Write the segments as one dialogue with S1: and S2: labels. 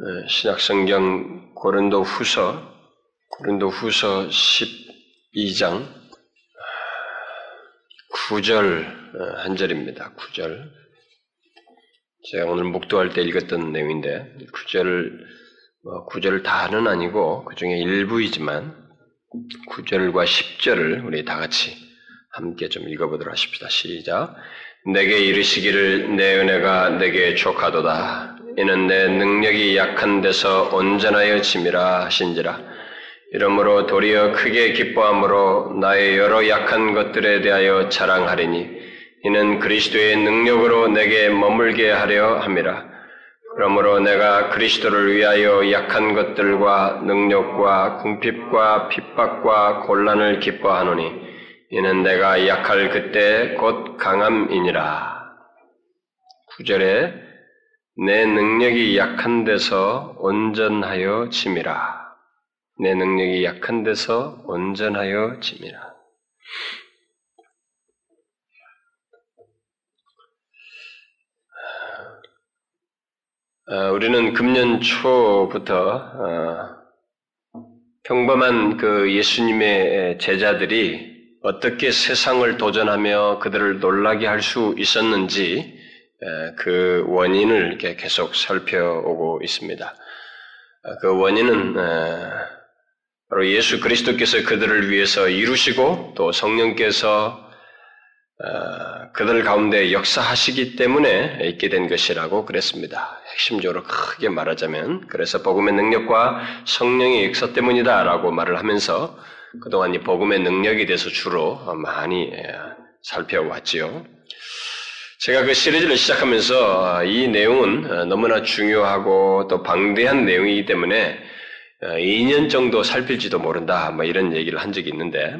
S1: 네, 신약성경 고린도 후서, 고린도 후서 12장 9절 어, 한 절입니다. 9절. 제가 오늘 목도할 때 읽었던 내용인데, 9절, 뭐 9절 다는 아니고, 그 중에 일부이지만, 9절과 10절을 우리 다 같이 함께 좀 읽어보도록 하십시다. 시작. 내게 이르시기를 내 은혜가 내게 족하도다. 이는 내 능력이 약한 데서 온전하여 짐이라 하신지라. 이러므로 도리어 크게 기뻐함으로 나의 여러 약한 것들에 대하여 자랑하리니 이는 그리스도의 능력으로 내게 머물게 하려 함이라. 그러므로 내가 그리스도를 위하여 약한 것들과 능력과 궁핍과 핍박과 곤란을 기뻐하노니 이는 내가 약할 그때 곧 강함이니라. 구절에 내 능력이 약한 데서 온전하여 짐이라. 내 능력이 약한 데서 온전하여 짐이라. 어, 우리는 금년 초부터 어, 평범한 그 예수님의 제자들이 어떻게 세상을 도전하며 그들을 놀라게 할 수 있었는지 그 원인을 이렇게 계속 살펴오고 있습니다. 어, 그 원인은 바로 예수 그리스도께서 그들을 위해서 이루시고 또 성령께서 어, 그들 가운데 역사하시기 때문에 있게 된 것이라고 그랬습니다. 핵심적으로 크게 말하자면 그래서 복음의 능력과 성령의 역사 때문이다라고 말을 하면서 그동안 이 복음의 능력에 대해서 주로 많이 살펴왔지요. 제가 그 시리즈를 시작하면서 이 내용은 너무나 중요하고 또 방대한 내용이기 때문에 2년 정도 살필지도 모른다, 뭐 이런 얘기를 한 적이 있는데,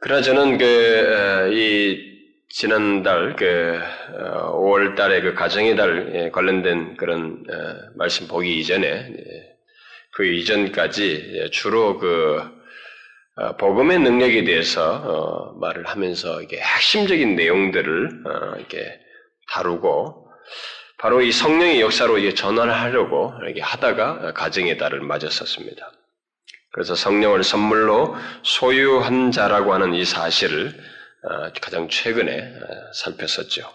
S1: 그러나 저는 그, 이, 지난달, 그, 5월 달에 그 가정의 달 관련된 그런 말씀 보기 이전에, 그 이전까지 주로 그, 어, 복음의 능력에 대해서 어, 말을 하면서 이게 핵심적인 내용들을 어, 이렇게 다루고 바로 이 성령의 역사로 이게 전환을 하려고 이렇게 하다가 가정의 달을 맞았었습니다. 그래서 성령을 선물로 소유한 자라고 하는 이 사실을 가장 최근에 살폈었죠.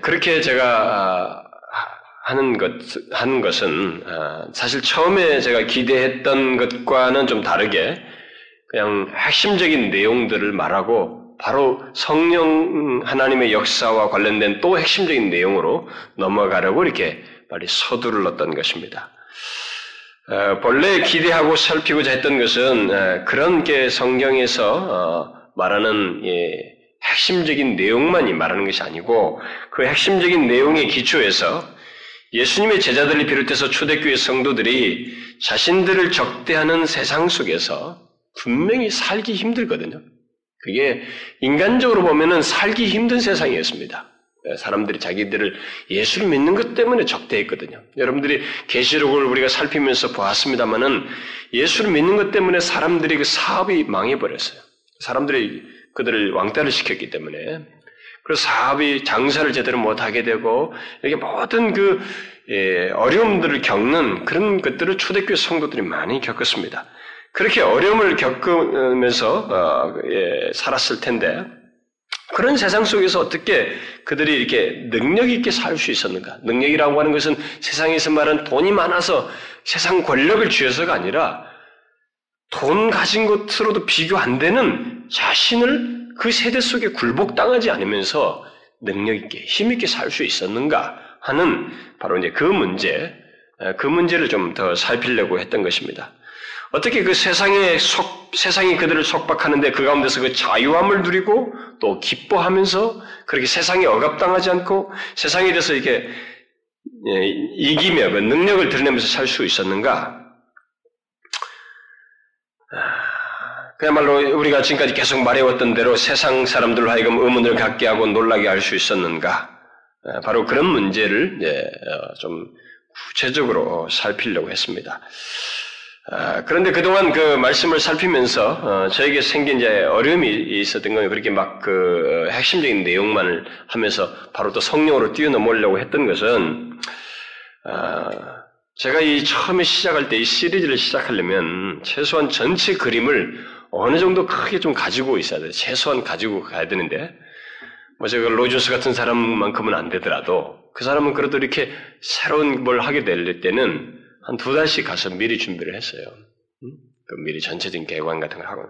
S1: 그렇게 제가 하는 것, 하는 것은, 아, 사실 처음에 제가 기대했던 것과는 좀 다르게, 그냥 핵심적인 내용들을 말하고, 바로 성령 하나님의 역사와 관련된 또 핵심적인 내용으로 넘어가려고 이렇게 빨리 서두를렀던 것입니다. 어, 본래 기대하고 살피고자 했던 것은 어, 그런 게 성경에서 어, 말하는 예, 핵심적인 내용만이 말하는 것이 아니고 그 핵심적인 내용의 기초에서 예수님의 제자들을 비롯해서 초대교회 성도들이 자신들을 적대하는 세상 속에서 분명히 살기 힘들거든요. 그게 인간적으로 보면은 살기 힘든 세상이었습니다. 사람들이 자기들을 예수를 믿는 것 때문에 적대했거든요. 여러분들이 계시록을 우리가 살피면서 보았습니다만은 예수를 믿는 것 때문에 사람들이 그 사업이 망해버렸어요. 사람들이 그들을 왕따를 시켰기 때문에 그래서 사업이 장사를 제대로 못하게 되고 이렇게 모든 그 예, 어려움들을 겪는 그런 것들을 초대교회 성도들이 많이 겪었습니다. 그렇게 어려움을 겪으면서 어, 예, 살았을 텐데 그런 세상 속에서 어떻게 그들이 이렇게 능력 있게 살 수 있었는가? 능력이라고 하는 것은 세상에서 말하는 돈이 많아서 세상 권력을 쥐어서가 아니라 돈 가진 것으로도 비교 안 되는 자신을 그 세대 속에 굴복당하지 않으면서 능력 있게 힘 있게 살 수 있었는가 하는 바로 이제 그 문제, 그 문제를 좀 더 살피려고 했던 것입니다. 어떻게 그 세상에 속, 세상이 그들을 속박하는데 그 가운데서 그 자유함을 누리고 또 기뻐하면서 그렇게 세상에 억압당하지 않고 세상에 대해서 이렇게 예, 이기며 그 능력을 드러내면서 살 수 있었는가? 그야말로 우리가 지금까지 계속 말해왔던 대로 세상 사람들로 하여금 의문을 갖게 하고 놀라게 할 수 있었는가? 바로 그런 문제를 어, 좀 구체적으로 살피려고 했습니다. 아, 그런데 그동안 그 말씀을 살피면서 어, 저에게 생긴 이제 어려움이 있었던 거예요. 그렇게 막 그 핵심적인 내용만을 하면서 바로 또 성령으로 뛰어넘으려고 했던 것은 어, 제가 이 처음에 시작할 때 이 시리즈를 시작하려면 최소한 전체 그림을 어느 정도 크게 좀 가지고 있어야 돼요. 최소한 가지고 가야 되는데, 뭐 제가 로준스 같은 사람만큼은 안 되더라도 그 사람은 그래도 이렇게 새로운 뭘 하게 될 때는 한 두 달씩 가서 미리 준비를 했어요. 그 미리 전체적인 개관 같은 걸 하고.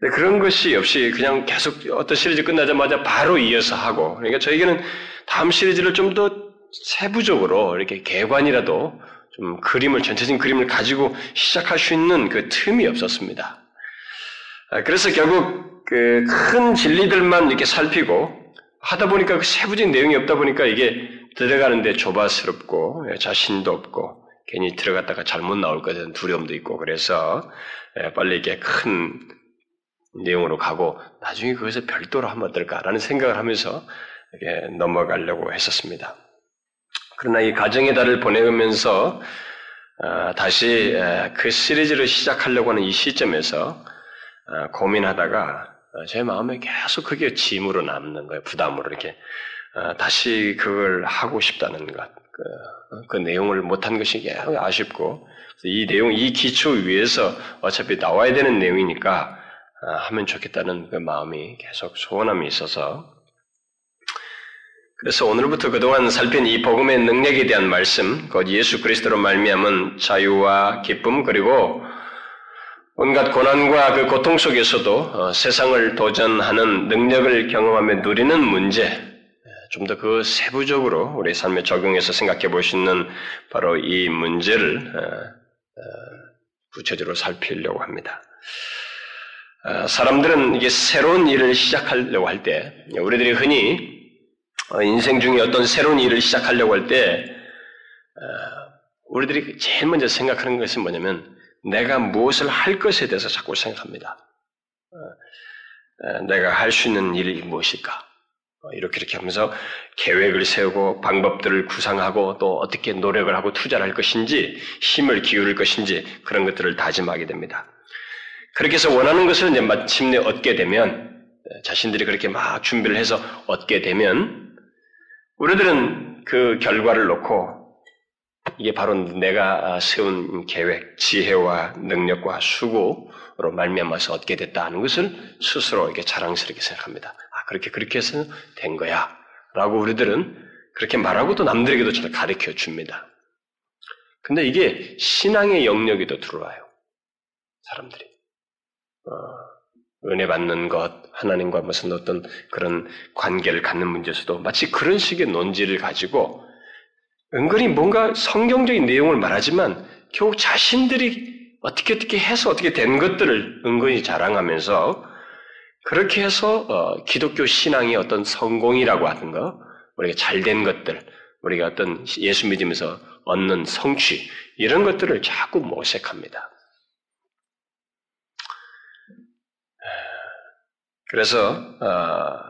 S1: 근데 그런 것이 없이 그냥 계속 어떤 시리즈 끝나자마자 바로 이어서 하고, 그러니까 저에게는 다음 시리즈를 좀 더 세부적으로 이렇게 개관이라도 좀 그림을, 전체적인 그림을 가지고 시작할 수 있는 그 틈이 없었습니다. 아, 그래서 결국 그 큰 진리들만 이렇게 살피고 하다 보니까 그 세부적인 내용이 없다 보니까 이게 들어가는데 조바스럽고 자신도 없고 괜히 들어갔다가 잘못 나올 것에 대한 두려움도 있고 그래서 예, 빨리 이렇게 큰 내용으로 가고 나중에 그것을 별도로 하면 어떨까라는 생각을 하면서 이렇게 넘어가려고 했었습니다. 그러나 이 가정의 달을 보내면서 어, 다시 그 시리즈를 시작하려고 하는 이 시점에서 어, 고민하다가 어, 제 마음에 계속 그게 짐으로 남는 거예요. 부담으로 이렇게 다시 그걸 하고 싶다는 것. 그, 그 내용을 못한 것이 아쉽고 이 내용, 이 기초 위에서 어차피 나와야 되는 내용이니까 하면 좋겠다는 그 마음이 계속 소원함이 있어서 그래서 오늘부터 그동안 살핀 이 복음의 능력에 대한 말씀, 곧 예수 그리스도로 말미암은 자유와 기쁨 그리고 온갖 고난과 그 고통 속에서도 어, 세상을 도전하는 능력을 경험하며 누리는 문제, 좀 더 그 세부적으로 우리 삶에 적용해서 생각해 볼 수 있는 바로 이 문제를 어, 어, 구체적으로 살피려고 합니다. 사람들은 이게 새로운 일을 시작하려고 할 때, 우리들이 흔히 어, 인생 중에 어떤 새로운 일을 시작하려고 할 때, 어, 우리들이 제일 먼저 생각하는 것은 뭐냐면, 내가 무엇을 할 것에 대해서 자꾸 생각합니다. 어, 내가 할 수 있는 일이 무엇일까? 이렇게 이렇게 하면서 계획을 세우고 방법들을 구상하고 또 어떻게 노력을 하고 투자를 할 것인지 힘을 기울일 것인지 그런 것들을 다짐하게 됩니다. 그렇게 해서 원하는 것을 이제 마침내 얻게 되면 자신들이 그렇게 막 준비를 해서 얻게 되면 우리들은 그 결과를 놓고 이게 바로 내가 세운 계획, 지혜와 능력과 수고로 말미암아서 얻게 됐다는 것을 스스로 이렇게 자랑스럽게 생각합니다. 아 그렇게 그렇게 해서 된 거야라고 우리들은 그렇게 말하고 또 남들에게도 잘 가르쳐 줍니다. 근데 이게 신앙의 영역에도 들어와요. 사람들이. 어, 은혜 받는 것, 하나님과 무슨 어떤 그런 관계를 갖는 문제에서도 마치 그런 식의 논지를 가지고 은근히 뭔가 성경적인 내용을 말하지만 결국 자신들이 어떻게 어떻게 해서 어떻게 된 것들을 은근히 자랑하면서 그렇게 해서 어, 기독교 신앙의 어떤 성공이라고 하는 거, 우리가 잘 된 것들, 우리가 어떤 예수 믿으면서 얻는 성취 이런 것들을 자꾸 모색합니다. 그래서 어,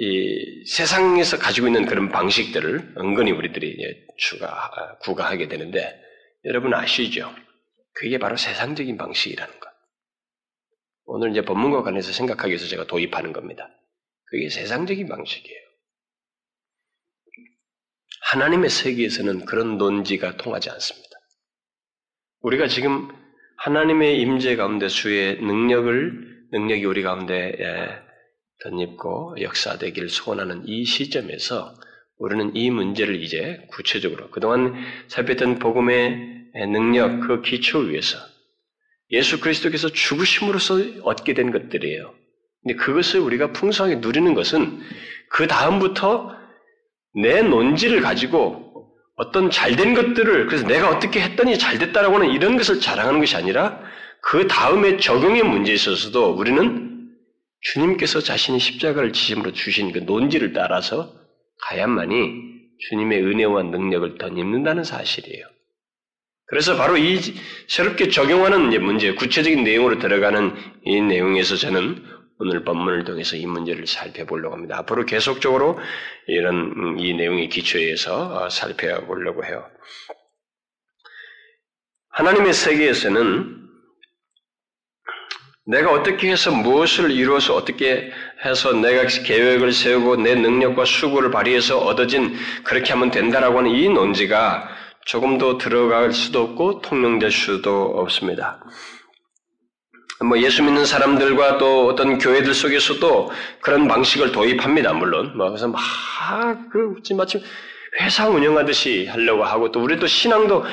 S1: 이 세상에서 가지고 있는 그런 방식들을 은근히 우리들이 추가 구가하게 되는데 여러분 아시죠? 그게 바로 세상적인 방식이라는 것. 오늘 이제 법문과 관해서 생각하기 위해서 제가 도입하는 겁니다. 그게 세상적인 방식이에요. 하나님의 세계에서는 그런 논지가 통하지 않습니다. 우리가 지금 하나님의 임재 가운데 수의 능력을 능력이 우리 가운데 예, 덧입고 역사되기를 소원하는 이 시점에서 우리는 이 문제를 이제 구체적으로 그동안 살폈던 복음의 능력 그 기초 위에서 예수 그리스도께서 죽으심으로써 얻게 된 것들이에요. 근데 그것을 우리가 풍성하게 누리는 것은 그 다음부터 내 논지를 가지고 어떤 잘된 것들을 그래서 내가 어떻게 했더니 잘 됐다라고 하는 이런 것을 자랑하는 것이 아니라 그 다음에 적용의 문제에 있어서도 우리는 주님께서 자신이 십자가를 지심으로 주신 그 논지를 따라서 가야만이 주님의 은혜와 능력을 덧입는다는 사실이에요. 그래서 바로 이 새롭게 적용하는 문제, 구체적인 내용으로 들어가는 이 내용에서 저는 오늘 본문을 통해서 이 문제를 살펴보려고 합니다. 앞으로 계속적으로 이런 이 내용의 기초에서 살펴보려고 해요. 하나님의 세계에서는 내가 어떻게 해서 무엇을 이루어서 어떻게 해서 내가 계획을 세우고 내 능력과 수고를 발휘해서 얻어진 그렇게 하면 된다라고 하는 이 논지가 조금도 들어갈 수도 없고 통용될 수도 없습니다. 뭐 예수 믿는 사람들과 또 어떤 교회들 속에서도 그런 방식을 도입합니다. 물론 뭐 그래서 막그 마침 회사 운영하듯이 하려고 하고 또 우리 도 신앙도 막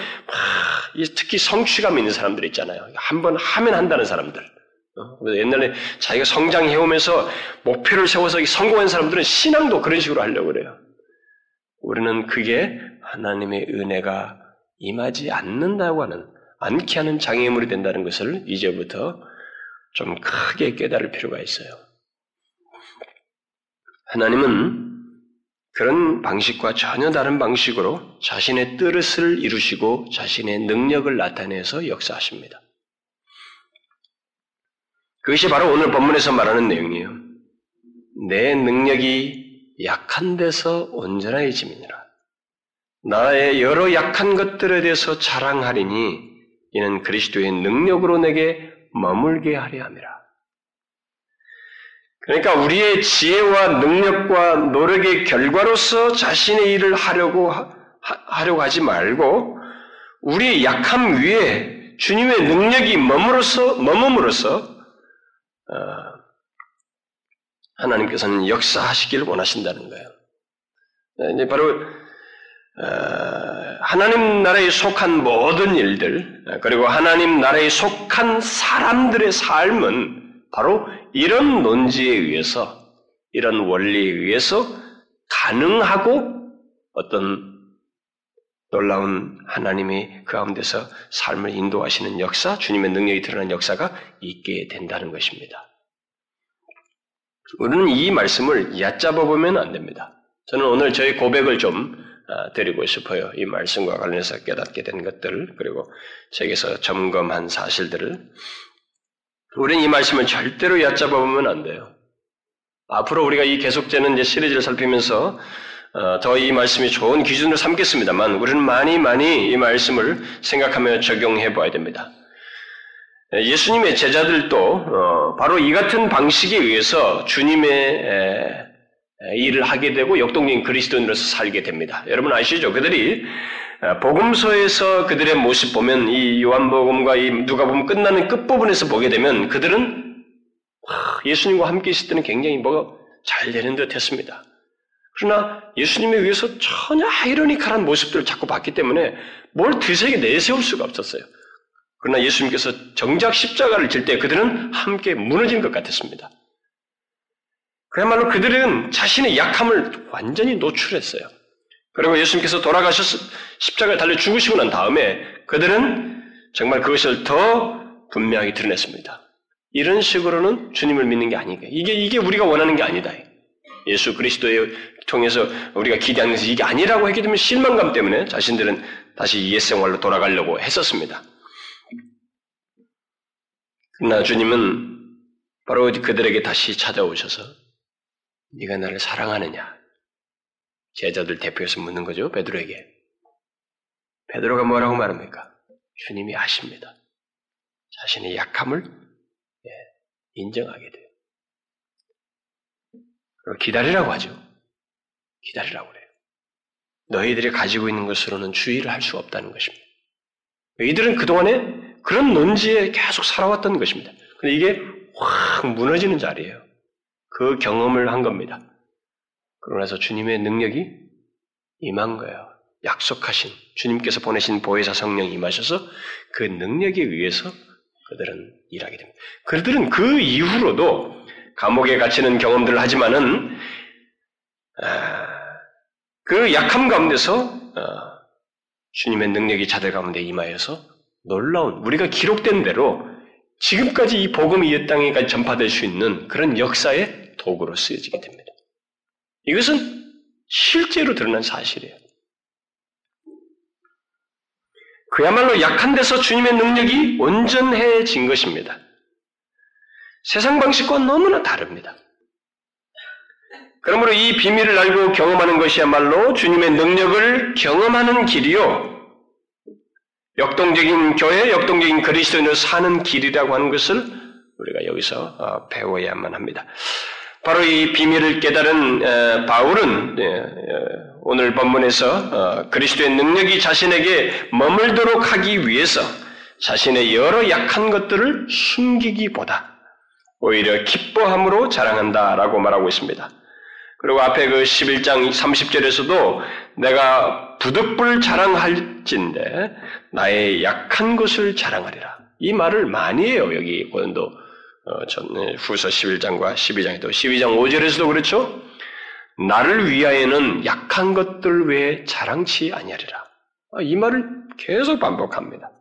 S1: 특히 성취감 있는 사람들 있잖아요. 한번 하면 한다는 사람들. 어? 옛날에 자기가 성장해오면서 목표를 세워서 성공한 사람들은 신앙도 그런 식으로 하려고 그래요. 우리는 그게 하나님의 은혜가 임하지 않는다고 하는, 않게 하는 장애물이 된다는 것을 이제부터 좀 크게 깨달을 필요가 있어요. 하나님은 그런 방식과 전혀 다른 방식으로 자신의 뜻을 이루시고 자신의 능력을 나타내서 역사하십니다. 그것이 바로 오늘 본문에서 말하는 내용이에요. 내 능력이 약한 데서 온전해짐이니라. 나의 여러 약한 것들에 대해서 자랑하리니 이는 그리스도의 능력으로 내게 머물게 하려 함이라. 그러니까 우리의 지혜와 능력과 노력의 결과로서 자신의 일을 하려고 하, 려고 하지 말고 우리의 약함 위에 주님의 능력이 머물어서 머물어서 어, 하나님께서는 역사하시기를 원하신다는 거예요. 네, 바로 어, 하나님 나라에 속한 모든 일들 그리고 하나님 나라에 속한 사람들의 삶은 바로 이런 논지에 의해서 이런 원리에 의해서 가능하고 어떤 놀라운 하나님이 그 가운데서 삶을 인도하시는 역사, 주님의 능력이 드러난 역사가 있게 된다는 것입니다. 우리는 이 말씀을 얕잡아 보면 안 됩니다. 저는 오늘 저희 고백을 좀 아, 드리고 싶어요. 이 말씀과 관련해서 깨닫게 된 것들, 그리고 책에서 점검한 사실들을. 우리는 이 말씀을 절대로 얕잡아 보면 안 돼요. 앞으로 우리가 이 계속되는 시리즈를 살피면서 어, 더 이 말씀이 좋은 기준으로 삼겠습니다만 우리는 많이 많이 이 말씀을 생각하며 적용해 봐야 됩니다. 예수님의 제자들도 어, 바로 이 같은 방식에 의해서 주님의 일을 하게 되고 역동적인 그리스도인으로서 살게 됩니다. 여러분 아시죠? 그들이 어, 복음서에서 그들의 모습 보면 이 요한복음과 이 누가복음 끝나는 끝부분에서 보게 되면 그들은 예수님과 함께 있을 때는 굉장히 뭐가 잘 되는 듯 했습니다. 그러나 예수님에 의해서 전혀 아이러니컬한 모습들을 자꾸 봤기 때문에 뭘 드세게 내세울 수가 없었어요. 그러나 예수님께서 정작 십자가를 질 때 그들은 함께 무너진 것 같았습니다. 그야말로 그들은 자신의 약함을 완전히 노출했어요. 그리고 예수님께서 돌아가셔서 십자가에 달려 죽으시고 난 다음에 그들은 정말 그것을 더 분명히 드러냈습니다. 이런 식으로는 주님을 믿는 게 아니게 이게 이게 우리가 원하는 게 아니다. 예수 그리스도의 통해서 우리가 기대하는 것이 이게 아니라고 하게 되면 실망감 때문에 자신들은 다시 옛생활로 돌아가려고 했었습니다. 그러나 주님은 바로 그들에게 다시 찾아오셔서 네가 나를 사랑하느냐? 제자들 대표에서 묻는 거죠. 베드로에게. 베드로가 뭐라고 말합니까? 주님이 아십니다. 자신의 약함을 예, 인정하게 돼요. 기다리라고 하죠. 기다리라고 그래요. 너희들이 가지고 있는 것으로는 주의를 할 수 없다는 것입니다. 이들은 그동안에 그런 논지에 계속 살아왔던 것입니다. 근데 이게 확 무너지는 자리예요. 그 경험을 한 겁니다. 그러고 나서 주님의 능력이 임한 거예요. 약속하신 주님께서 보내신 보혜사 성령이 임하셔서 그 능력에 의해서 그들은 일하게 됩니다. 그들은 그 이후로도 감옥에 갇히는 경험들을 하지만은 아, 그 약함 가운데서 어, 주님의 능력이 자들 가운데 임하여서 놀라운 우리가 기록된 대로 지금까지 이 복음이 이 땅에까지 전파될 수 있는 그런 역사의 도구로 쓰여지게 됩니다. 이것은 실제로 드러난 사실이에요. 그야말로 약한 데서 주님의 능력이 온전해진 것입니다. 세상 방식과 너무나 다릅니다. 그러므로 이 비밀을 알고 경험하는 것이야말로 주님의 능력을 경험하는 길이요. 역동적인 교회, 역동적인 그리스도인으로 사는 길이라고 하는 것을 우리가 여기서 어, 배워야만 합니다. 바로 이 비밀을 깨달은 바울은 예, 오늘 본문에서 그리스도의 능력이 자신에게 머물도록 하기 위해서 자신의 여러 약한 것들을 숨기기보다 오히려 기뻐함으로 자랑한다라고 말하고 있습니다. 그리고 앞에 그 11장 30절에서도 내가 부득불 자랑할진데 나의 약한 것을 자랑하리라. 이 말을 많이 해요. 여기 고린도 어, 전, 후서 11장과 12장에도 12장 5절에서도 그렇죠. 나를 위하여는 약한 것들 외에 자랑치 아니하리라. 아, 이 말을 계속 반복합니다.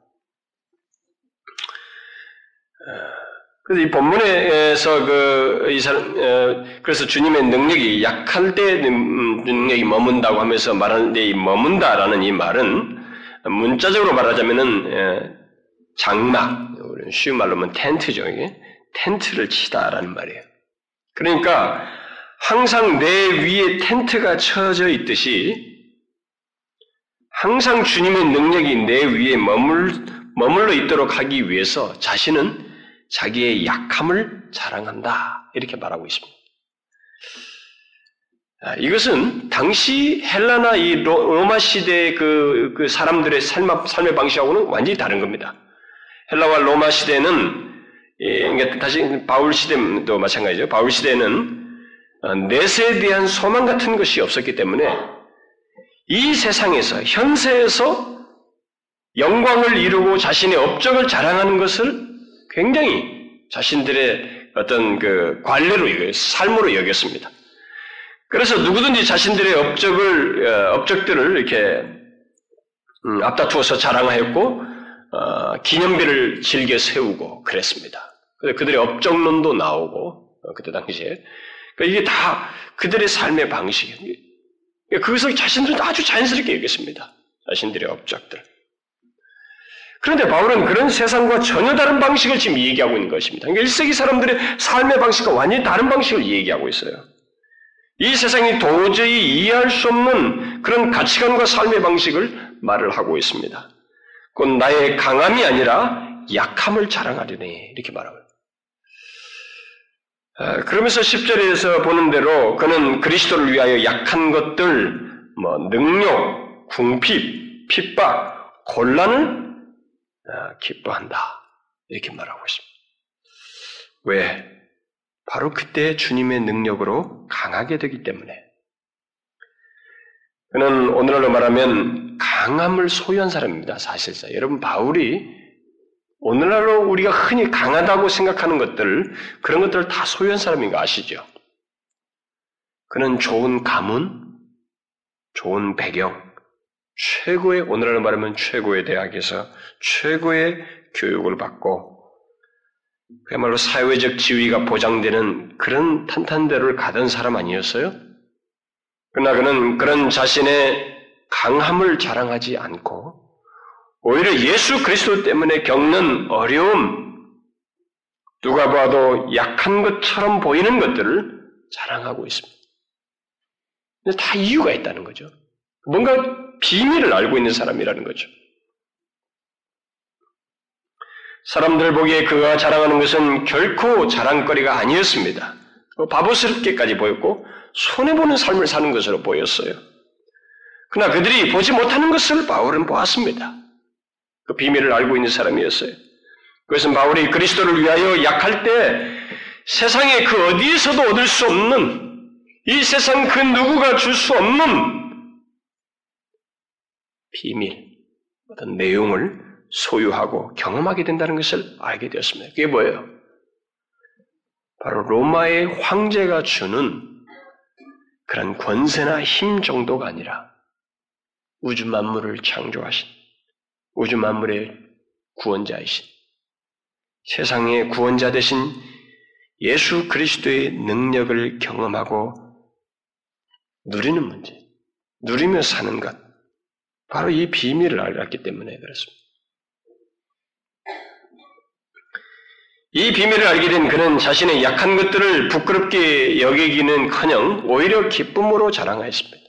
S1: 그래서 이 본문에서 그, 이 사람, 어, 그래서 주님의 능력이 약할 때 능력이 머문다고 하면서 말하는데 이 머문다라는 이 말은 문자적으로 말하자면은 장막, 쉬운 말로 하면 텐트죠, 이게. 텐트를 치다라는 말이에요. 그러니까 항상 내 위에 텐트가 쳐져 있듯이 항상 주님의 능력이 내 위에 머물, 머물러 있도록 하기 위해서 자신은 자기의 약함을 자랑한다. 이렇게 말하고 있습니다. 아, 이것은 당시 헬라나 이 로마 시대의 그, 그 사람들의 삶, 삶의 방식하고는 완전히 다른 겁니다. 헬라와 로마 시대는, 그러니까 다시 바울 시대도 마찬가지죠. 바울 시대는 어, 내세에 대한 소망 같은 것이 없었기 때문에 이 세상에서, 현세에서 영광을 이루고 자신의 업적을 자랑하는 것을 굉장히 자신들의 어떤 그 관례로 삶으로 여겼습니다. 그래서 누구든지 자신들의 업적을, 어, 업적들을 이렇게 음, 앞다투어서 자랑하였고, 어, 기념비를 즐겨 세우고 그랬습니다. 그들의 업적론도 나오고, 어, 그때 당시에. 그러니까 이게 다 그들의 삶의 방식이에요. 그것을 자신들은 아주 자연스럽게 여겼습니다. 자신들의 업적들. 그런데 바울은 그런 세상과 전혀 다른 방식을 지금 얘기하고 있는 것입니다. 그러니까 1세기 사람들의 삶의 방식과 완전히 다른 방식을 얘기하고 있어요. 이 세상이 도저히 이해할 수 없는 그런 가치관과 삶의 방식을 말을 하고 있습니다. 곧 나의 강함이 아니라 약함을 자랑하려니 이렇게 말하고 아, 그러면서 10절에서 보는 대로 그는 그리스도를 위하여 약한 것들, 뭐 능력, 궁핍, 핍박, 곤란을 아, 기뻐한다. 이렇게 말하고 있습니다. 왜? 바로 그때 주님의 능력으로 강하게 되기 때문에. 그는 오늘날로 말하면 강함을 소유한 사람입니다. 사실상. 여러분, 바울이 오늘날로 우리가 흔히 강하다고 생각하는 것들, 그런 것들을 다 소유한 사람인 거 아시죠? 그는 좋은 가문, 좋은 배경, 최고의, 오늘날로 말하면 최고의 대학에서 최고의 교육을 받고, 그야말로 사회적 지위가 보장되는 그런 탄탄대로를 가던 사람 아니었어요? 그러나 그는 그런 자신의 강함을 자랑하지 않고, 오히려 예수 그리스도 때문에 겪는 어려움, 누가 봐도 약한 것처럼 보이는 것들을 자랑하고 있습니다. 다 이유가 있다는 거죠. 뭔가 비밀을 알고 있는 사람이라는 거죠. 사람들 보기에 그가 자랑하는 것은 결코 자랑거리가 아니었습니다. 바보스럽게까지 보였고 손해보는 삶을 사는 것으로 보였어요. 그러나 그들이 보지 못하는 것을 바울은 보았습니다. 그 비밀을 알고 있는 사람이었어요. 그것은 바울이 그리스도를 위하여 약할 때 세상에 그 어디에서도 얻을 수 없는 이 세상 그 누구가 줄 수 없는 비밀, 어떤 내용을 소유하고 경험하게 된다는 것을 알게 되었습니다. 그게 뭐예요? 바로 로마의 황제가 주는 그런 권세나 힘 정도가 아니라 우주 만물을 창조하신 우주 만물의 구원자이신 세상의 구원자 되신 예수 그리스도의 능력을 경험하고 누리는 문제, 누리며 사는 것, 바로 이 비밀을 알았기 때문에 그렇습니다. 이 비밀을 알게 된 그는 자신의 약한 것들을 부끄럽게 여기기는 커녕 오히려 기쁨으로 자랑하였습니다.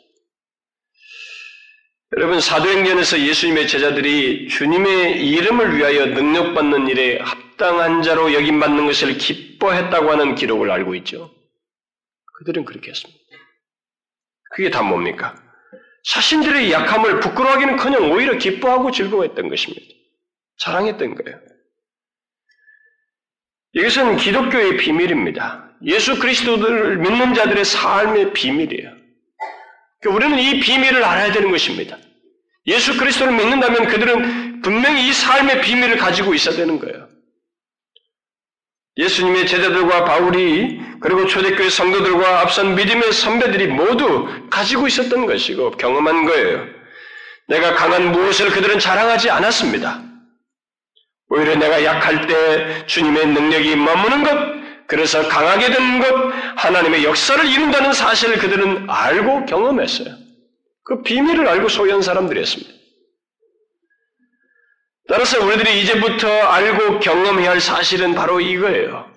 S1: 여러분, 사도행전에서 예수님의 제자들이 주님의 이름을 위하여 능력받는 일에 합당한 자로 여김받는 것을 기뻐했다고 하는 기록을 알고 있죠. 그들은 그렇게 했습니다. 그게 다 뭡니까? 자신들의 약함을 부끄러워하기는커녕 오히려 기뻐하고 즐거워했던 것입니다. 자랑했던 거예요. 이것은 기독교의 비밀입니다. 예수 그리스도를 믿는 자들의 삶의 비밀이에요. 그러니까 우리는 이 비밀을 알아야 되는 것입니다. 예수 그리스도를 믿는다면 그들은 분명히 이 삶의 비밀을 가지고 있어야 되는 거예요. 예수님의 제자들과 바울이 그리고 초대교회 성도들과 앞선 믿음의 선배들이 모두 가지고 있었던 것이고 경험한 거예요. 내가 강한 무엇을 그들은 자랑하지 않았습니다. 오히려 내가 약할 때 주님의 능력이 머무는 것, 그래서 강하게 된 것, 하나님의 역사를 이룬다는 사실을 그들은 알고 경험했어요. 그 비밀을 알고 소유한 사람들이었습니다. 따라서 우리들이 이제부터 알고 경험해야 할 사실은 바로 이거예요.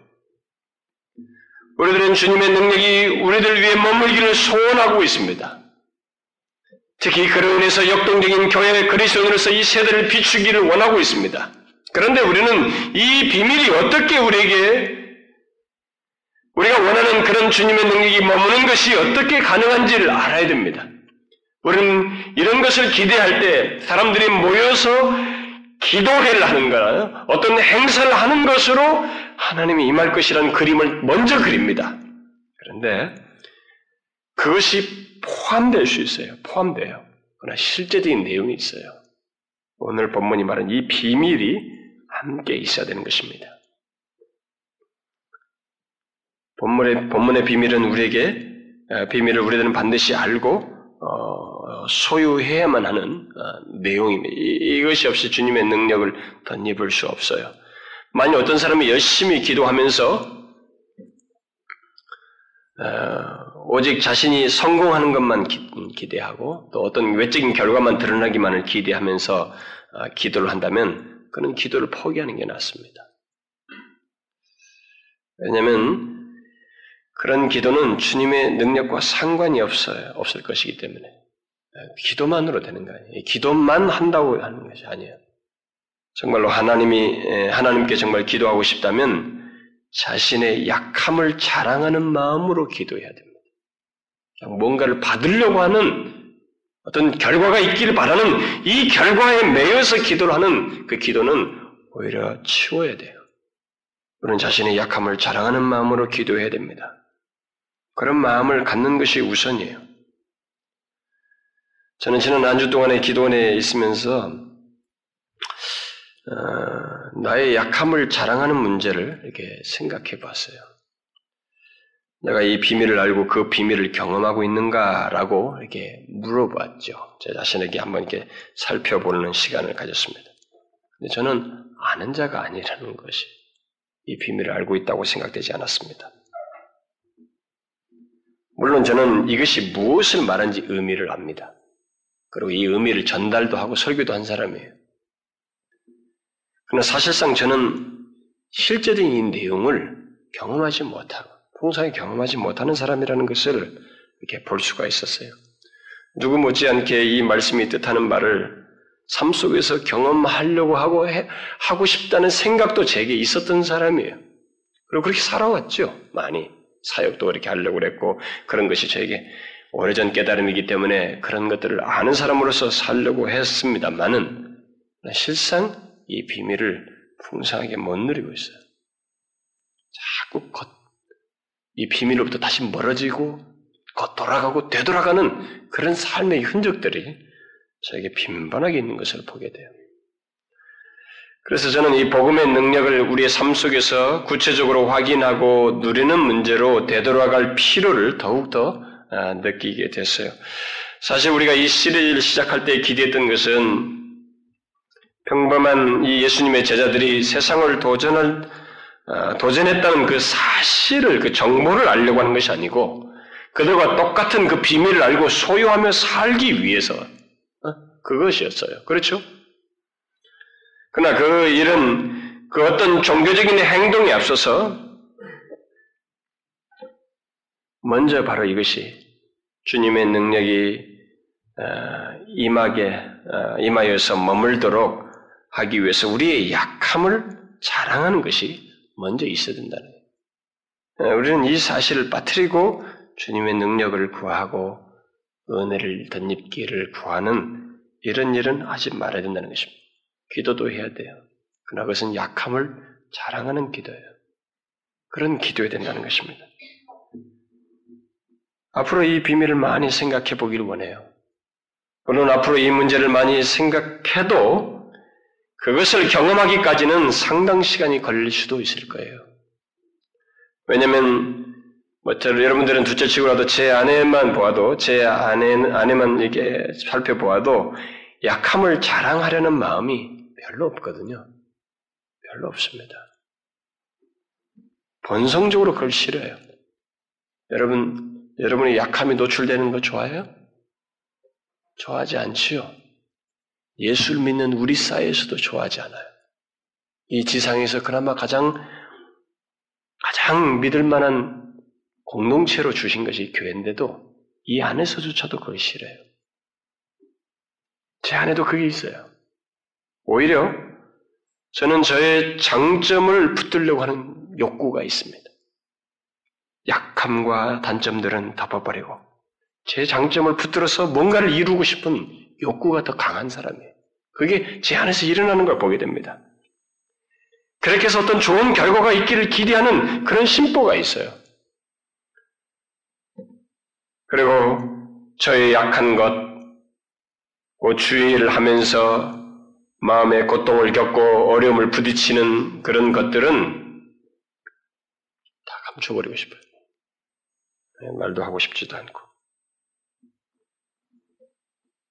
S1: 우리들은 주님의 능력이 우리들 위해 머물기를 소원하고 있습니다. 특히 그로 인해서 역동적인 교회 그리스도인으로서 이 세대를 비추기를 원하고 있습니다. 그런데 우리는 이 비밀이 어떻게 우리에게 우리가 원하는 그런 주님의 능력이 머무는 것이 어떻게 가능한지를 알아야 됩니다. 우리는 이런 것을 기대할 때 사람들이 모여서 기도회를 하는 거나 어떤 행사를 하는 것으로 하나님이 임할 것이라는 그림을 먼저 그립니다. 그런데 그것이 포함될 수 있어요. 포함돼요. 그러나 실제적인 내용이 있어요. 오늘 본문이 말한 이 비밀이 함께 있어야 되는 것입니다. 본문의, 본문의 비밀은 우리에게, 비밀을 우리들은 반드시 알고, 어, 소유해야만 하는 어, 내용입니다. 이것이 없이 주님의 능력을 덧입을 수 없어요. 만약 어떤 사람이 열심히 기도하면서 어, 오직 자신이 성공하는 것만 기, 대하고또 어떤 외적인 결과만 드러나기만을 기대하면서 기도를 한다면 그는 기도를 포기하는 게 낫습니다. 왜냐하면 그런 기도는 주님의 능력과 상관이 없어요. 없을 것이기 때문에. 기도만으로 되는 거 아니에요. 기도만 한다고 하는 것이 아니에요. 정말로 하나님이, 하나님께 정말 기도하고 싶다면 자신의 약함을 자랑하는 마음으로 기도해야 됩니다. 뭔가를 받으려고 하는 어떤 결과가 있기를 바라는 이 결과에 매여서 기도를 하는 그 기도는 오히려 치워야 돼요. 우리는 자신의 약함을 자랑하는 마음으로 기도해야 됩니다. 그런 마음을 갖는 것이 우선이에요. 저는 지난 한 주 동안에 기도원에 있으면서 어, 나의 약함을 자랑하는 문제를 이렇게 생각해 봤어요. 내가 이 비밀을 알고 그 비밀을 경험하고 있는가라고 이렇게 물어봤죠. 제 자신에게 한번 이렇게 살펴보는 시간을 가졌습니다. 근데 저는 아는 자가 아니라는 것이 이 비밀을 알고 있다고 생각되지 않았습니다. 물론 저는 이것이 무엇을 말하는지 의미를 압니다. 그리고 이 의미를 전달도 하고 설교도 한 사람이에요. 그러나 사실상 저는 실제적인 이 내용을 경험하지 못하고, 통상에 경험하지 못하는 사람이라는 것을 이렇게 볼 수가 있었어요. 누구 못지않게 이 말씀이 뜻하는 말을 삶 속에서 경험하려고 하고 해, 하고 싶다는 생각도 제게 있었던 사람이에요. 그리고 그렇게 살아왔죠, 많이. 사역도 그렇게 하려고 그랬고 그런 것이 저에게 오래전 깨달음이기 때문에 그런 것들을 아는 사람으로서 살려고 했습니다만은 실상 이 비밀을 풍성하게 못 누리고 있어요. 자꾸 겉, 이 비밀로부터 다시 멀어지고 겉 돌아가고 되돌아가는 그런 삶의 흔적들이 저에게 빈번하게 있는 것을 보게 돼요. 그래서 저는 이 복음의 능력을 우리의 삶 속에서 구체적으로 확인하고 누리는 문제로 되돌아갈 필요를 더욱더 아, 느끼게 됐어요. 사실 우리가 이 시리즈를 시작할 때 기대했던 것은 평범한 이 예수님의 제자들이 세상을 도전을 아, 도전했다는 그 사실을 그 정보를 알려고 하는 것이 아니고 그들과 똑같은 그 비밀을 알고 소유하며 살기 위해서 어? 그것이었어요. 그렇죠? 그러나 그 일은 그 어떤 종교적인 행동에 앞서서 먼저 바로 이것이 주님의 능력이 어, 임하게 어, 임하여서 머물도록 하기 위해서 우리의 약함을 자랑하는 것이 먼저 있어야 된다는 거예요. 우리는 이 사실을 빠뜨리고 주님의 능력을 구하고 은혜를 덧입기를 구하는 이런 일은 하지 말아야 된다는 것입니다. 기도도 해야 돼요. 그러나 그것은 약함을 자랑하는 기도예요. 그런 기도해야 된다는 것입니다. 앞으로 이 비밀을 많이 생각해 보기를 원해요. 물론 앞으로 이 문제를 많이 생각해도 그것을 경험하기까지는 상당 시간이 걸릴 수도 있을 거예요. 왜냐하면 뭐 여러분들은 둘째 치고라도 제 아내만 보아도 제 아내 아내만 이렇게 살펴보아도 약함을 자랑하려는 마음이 별로 없거든요. 별로 없습니다. 본성적으로 그걸 싫어요. 여러분, 여러분의 약함이 노출되는 거 좋아해요? 좋아하지 않지요. 예수를 믿는 우리 사이에서도 좋아하지 않아요. 이 지상에서 그나마 가장 가장 믿을 만한 공동체로 주신 것이 교회인데도 이 안에서조차도 그걸 싫어요. 제 안에도 그게 있어요. 오히려 저는 저의 장점을 붙들려고 하는 욕구가 있습니다. 약함과 단점들은 덮어버리고 제 장점을 붙들어서 뭔가를 이루고 싶은 욕구가 더 강한 사람이에요. 그게 제 안에서 일어나는 걸 보게 됩니다. 그렇게 해서 어떤 좋은 결과가 있기를 기대하는 그런 심보가 있어요. 그리고 저의 약한 것, 그 주의를 하면서 마음의 고통을 겪고 어려움을 부딪히는 그런 것들은 다 감춰버리고 싶어요. 네, 말도 하고 싶지도 않고.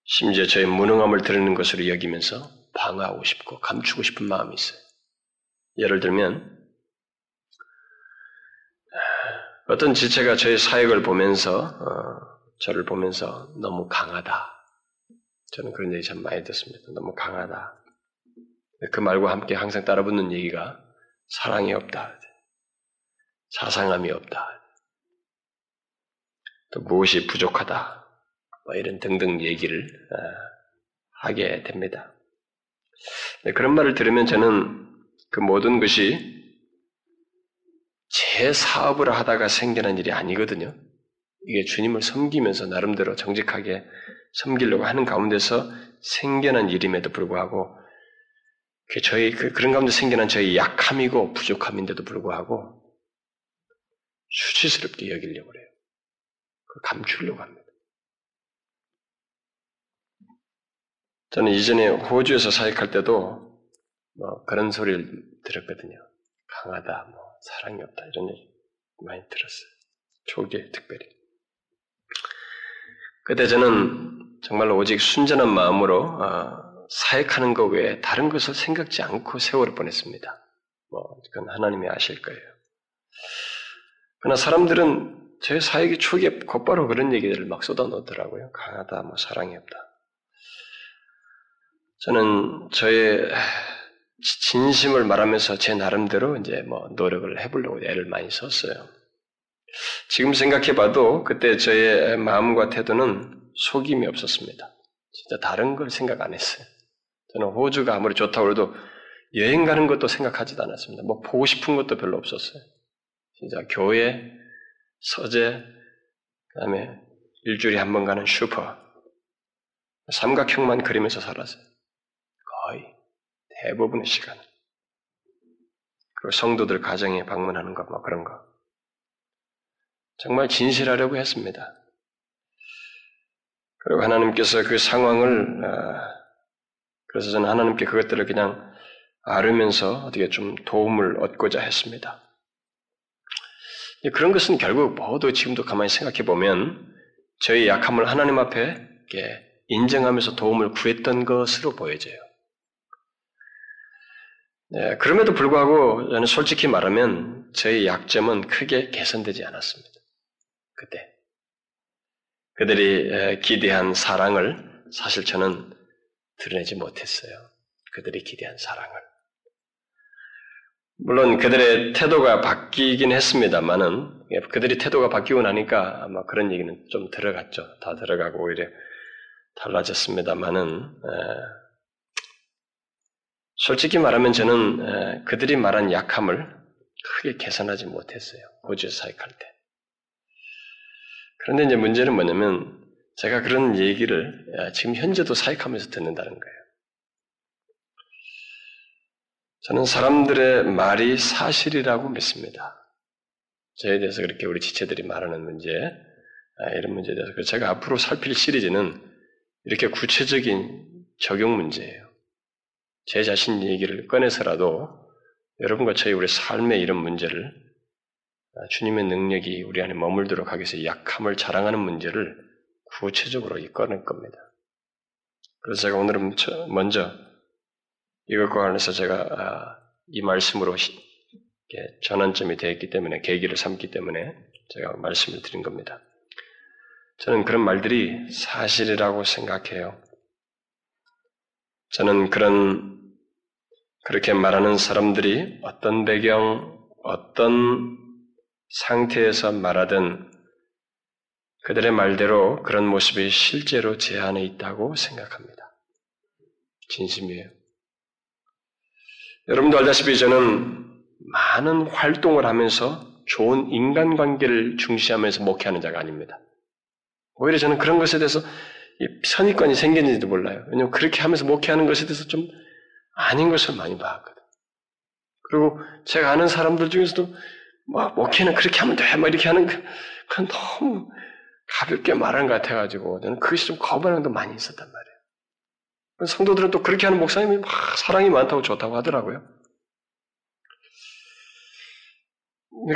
S1: 심지어 저의 무능함을 드러내는 것으로 여기면서 방어하고 싶고 감추고 싶은 마음이 있어요. 예를 들면 어떤 지체가 저의 사역을 보면서 어, 저를 보면서 너무 강하다. 저는 그런 얘기 참 많이 듣습니다. 너무 강하다. 그 말과 함께 항상 따라붙는 얘기가 사랑이 없다. 자상함이 없다. 또 무엇이 부족하다. 뭐 이런 등등 얘기를 어, 하게 됩니다. 그런 말을 들으면 저는 그 모든 것이 제 사업을 하다가 생겨난 일이 아니거든요. 이게 주님을 섬기면서 나름대로 정직하게 섬기려고 하는 가운데서 생겨난 일임에도 불구하고 그 저희 그, 그런 가운데 생겨난 저희 약함이고 부족함인데도 불구하고 수치스럽게 여기려고 그래요. 그 감추려고 합니다. 저는 이전에 호주에서 사역할 때도 뭐 그런 소리를 들었거든요. 강하다, 뭐 사랑이 없다 이런 얘기 많이 들었어요. 초기에 특별히. 그때 저는 정말로 오직 순전한 마음으로 어, 사역하는 것 외에 다른 것을 생각지 않고 세월을 보냈습니다. 뭐 그건 하나님이 아실 거예요. 그러나 사람들은 제 사역이 초기에 곧바로 그런 얘기들을 막 쏟아놓더라고요. 강하다, 뭐 사랑이 없다. 저는 저의 진심을 말하면서 제 나름대로 이제 뭐 노력을 해보려고 애를 많이 썼어요. 지금 생각해봐도 그때 저의 마음과 태도는 속임이 없었습니다. 진짜 다른 걸 생각 안 했어요. 저는 호주가 아무리 좋다고 해도 여행 가는 것도 생각하지도 않았습니다. 뭐 보고 싶은 것도 별로 없었어요. 진짜 교회, 서재, 그 다음에 일주일에 한 번 가는 슈퍼, 삼각형만 그리면서 살았어요. 거의 대부분의 시간. 그리고 성도들 가정에 방문하는 것, 뭐 그런 거. 정말 진실하려고 했습니다. 그리고 하나님께서 그 상황을, 아, 그래서 저는 하나님께 그것들을 그냥 아르면서 어떻게 좀 도움을 얻고자 했습니다. 그런 것은 결국 모두 지금도 가만히 생각해 보면 저희 약함을 하나님 앞에 인정하면서 도움을 구했던 것으로 보여져요. 네, 그럼에도 불구하고 저는 솔직히 말하면 저희 약점은 크게 개선되지 않았습니다. 그때. 그들이 기대한 사랑을 사실 저는 드러내지 못했어요. 그들이 기대한 사랑을. 물론 그들의 태도가 바뀌긴 했습니다만은 그들이 태도가 바뀌고 나니까 아마 그런 얘기는 좀 들어갔죠. 다 들어가고 오히려 달라졌습니다만은 솔직히 말하면 저는 그들이 말한 약함을 크게 개선하지 못했어요. 호주 사역할 때. 그런데 이제 문제는 뭐냐면 제가 그런 얘기를 지금 현재도 사역하면서 듣는다는 거예요. 저는 사람들의 말이 사실이라고 믿습니다. 저에 대해서 그렇게 우리 지체들이 말하는 문제, 아, 이런 문제에 대해서 제가 앞으로 살필 시리즈는 이렇게 구체적인 적용 문제예요. 제 자신 얘기를 꺼내서라도 여러분과 저희 우리 삶의 이런 문제를 아, 주님의 능력이 우리 안에 머물도록 하기 위해서 약함을 자랑하는 문제를 구체적으로 꺼낼 겁니다. 그래서 제가 오늘은 먼저 이것과 관련해서 제가 아, 이 말씀으로 전환점이 되었기 때문에 계기를 삼기 때문에 제가 말씀을 드린 겁니다. 저는 그런 말들이 사실이라고 생각해요. 저는 그런 그렇게 말하는 사람들이 어떤 배경, 어떤 상태에서 말하든 그들의 말대로 그런 모습이 실제로 제 안에 있다고 생각합니다. 진심이에요. 여러분도 알다시피 저는 많은 활동을 하면서 좋은 인간관계를 중시하면서 목회하는 자가 아닙니다. 오히려 저는 그런 것에 대해서 선입관이 생겼는지도 몰라요. 왜냐하면 그렇게 하면서 목회하는 것에 대해서 좀 아닌 것을 많이 봤거든. 그리고 제가 아는 사람들 중에서도 뭐 목회는 그렇게 하면 돼, 뭐 이렇게 하는 그건 너무 가볍게 말하는 것 같아가지고 저는 그것이 좀 거부하는 것도 많이 있었단 말이에요. 성도들은 또 그렇게 하는 목사님이 막 사랑이 많다고 좋다고 하더라고요.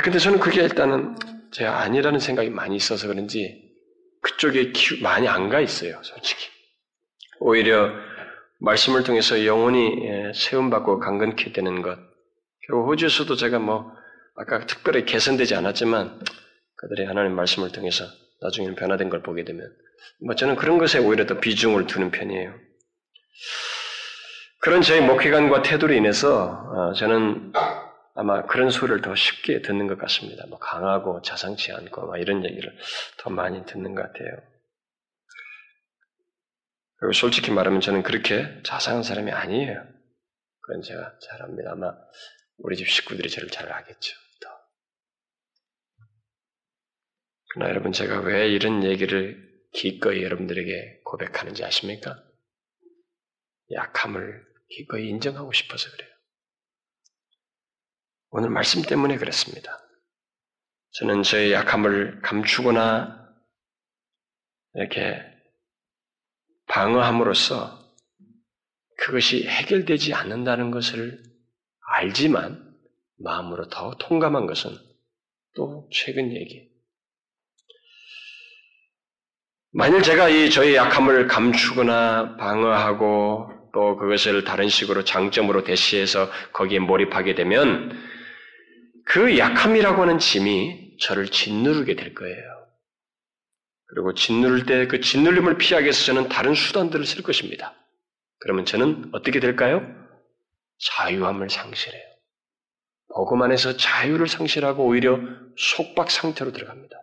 S1: 근데 저는 그게 일단은 제가 아니라는 생각이 많이 있어서 그런지 그쪽에 많이 안 가 있어요, 솔직히. 오히려 말씀을 통해서 영혼이 예, 세움받고 강건케 되는 것. 결국 호주에서도 제가 뭐 아까 특별히 개선되지 않았지만 그들의 하나님 말씀을 통해서 나중에는 변화된 걸 보게 되면 뭐 저는 그런 것에 오히려 더 비중을 두는 편이에요. 그런 저희 목회관과 태도로 인해서 어, 저는 아마 그런 소리를 더 쉽게 듣는 것 같습니다. 뭐 강하고 자상치 않고 막 이런 얘기를 더 많이 듣는 것 같아요. 그리고 솔직히 말하면 저는 그렇게 자상한 사람이 아니에요. 그건 제가 잘 압니다. 아마 우리 집 식구들이 저를 잘 알겠죠. 더. 그러나 여러분 제가 왜 이런 얘기를 기꺼이 여러분들에게 고백하는지 아십니까? 약함을 기꺼이 인정하고 싶어서 그래요. 오늘 말씀 때문에 그렇습니다. 저는 저의 약함을 감추거나 이렇게 방어함으로써 그것이 해결되지 않는다는 것을 알지만 마음으로 더 통감한 것은 또 최근 얘기. 만일 제가 이 저의 약함을 감추거나 방어하고 또 그것을 다른 식으로 장점으로 대시해서 거기에 몰입하게 되면 그 약함이라고 하는 짐이 저를 짓누르게 될 거예요. 그리고 짓누를 때 그 짓눌림을 피하기 위해서 저는 다른 수단들을 쓸 것입니다. 그러면 저는 어떻게 될까요? 자유함을 상실해요. 복음 안에서 자유를 상실하고 오히려 속박 상태로 들어갑니다.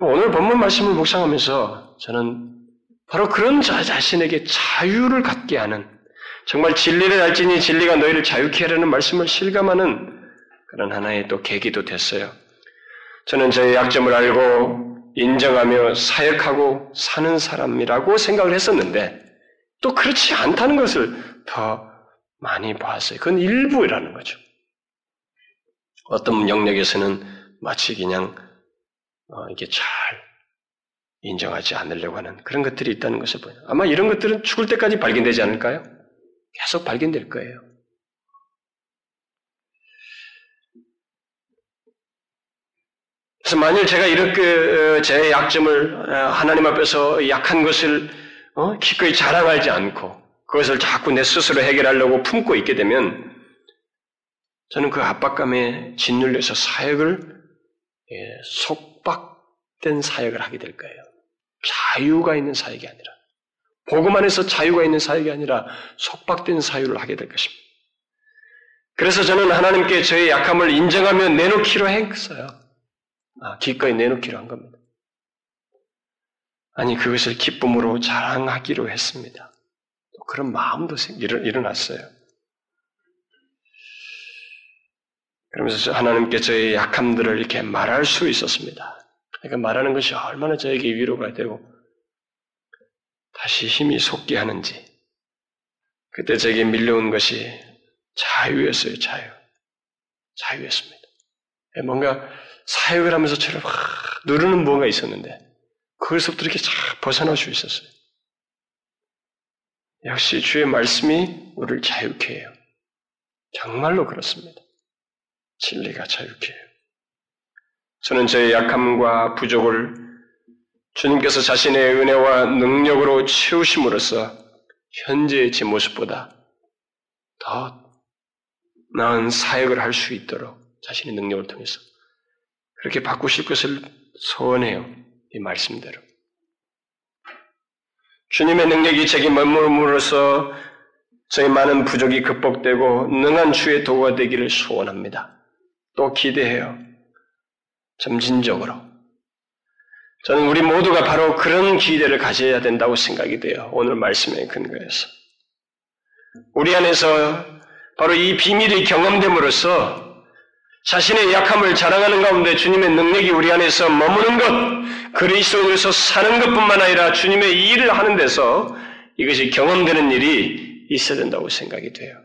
S1: 오늘 본문 말씀을 묵상하면서 저는 바로 그런 자 자신에게 자유를 갖게 하는 정말 진리를 알지니 진리가 너희를 자유케 하려는 말씀을 실감하는 그런 하나의 또 계기도 됐어요. 저는 저의 약점을 알고 인정하며 사역하고 사는 사람이라고 생각을 했었는데 또 그렇지 않다는 것을 더 많이 봤어요. 그건 일부라는 거죠. 어떤 영역에서는 마치 그냥 어, 이게 잘 인정하지 않으려고 하는 그런 것들이 있다는 것을 보여요. 아마 이런 것들은 죽을 때까지 발견되지 않을까요? 계속 발견될 거예요. 그래서 만일 제가 이렇게 어, 제 약점을 어, 하나님 앞에서 약한 것을 어, 기꺼이 자랑하지 않고 그것을 자꾸 내 스스로 해결하려고 품고 있게 되면 저는 그 압박감에 짓눌려서 사역을 예, 속박된 사역을 하게 될 거예요. 자유가 있는 사역이 아니라. 복음 안에서 자유가 있는 사역이 아니라 속박된 사유를 하게 될 것입니다. 그래서 저는 하나님께 저의 약함을 인정하며 내놓기로 했어요. 아, 기꺼이 내놓기로 한 겁니다. 아니, 그것을 기쁨으로 자랑하기로 했습니다. 그런 마음도 일어났어요. 그러면서 하나님께 저의 약함들을 이렇게 말할 수 있었습니다. 그러니까 말하는 것이 얼마나 저에게 위로가 되고 다시 힘이 솟게 하는지 그때 제게 밀려온 것이 자유였어요. 자유. 자유였습니다. 예, 뭔가 사역을 하면서 저를 막 누르는 무언가 있었는데 그것부터 이렇게 쫙 벗어날 수 있었어요. 역시 주의 말씀이 우리를 자유케 해요. 정말로 그렇습니다. 진리가 자유케 해요. 저는 저의 약함과 부족을 주님께서 자신의 은혜와 능력으로 채우심으로써 현재의 제 모습보다 더 나은 사역을 할 수 있도록 자신의 능력을 통해서 그렇게 바꾸실 것을 소원해요. 이 말씀대로. 주님의 능력이 제게 머무름으로써 저희 많은 부족이 극복되고 능한 주의 도가 되기를 소원합니다. 또 기대해요. 점진적으로. 저는 우리 모두가 바로 그런 기대를 가져야 된다고 생각이 돼요. 오늘 말씀에 근거해서. 우리 안에서 바로 이 비밀이 경험됨으로써 자신의 약함을 자랑하는 가운데 주님의 능력이 우리 안에서 머무는 것, 그리스도에서 사는 것뿐만 아니라 주님의 일을 하는 데서 이것이 경험되는 일이 있어야 된다고 생각이 돼요.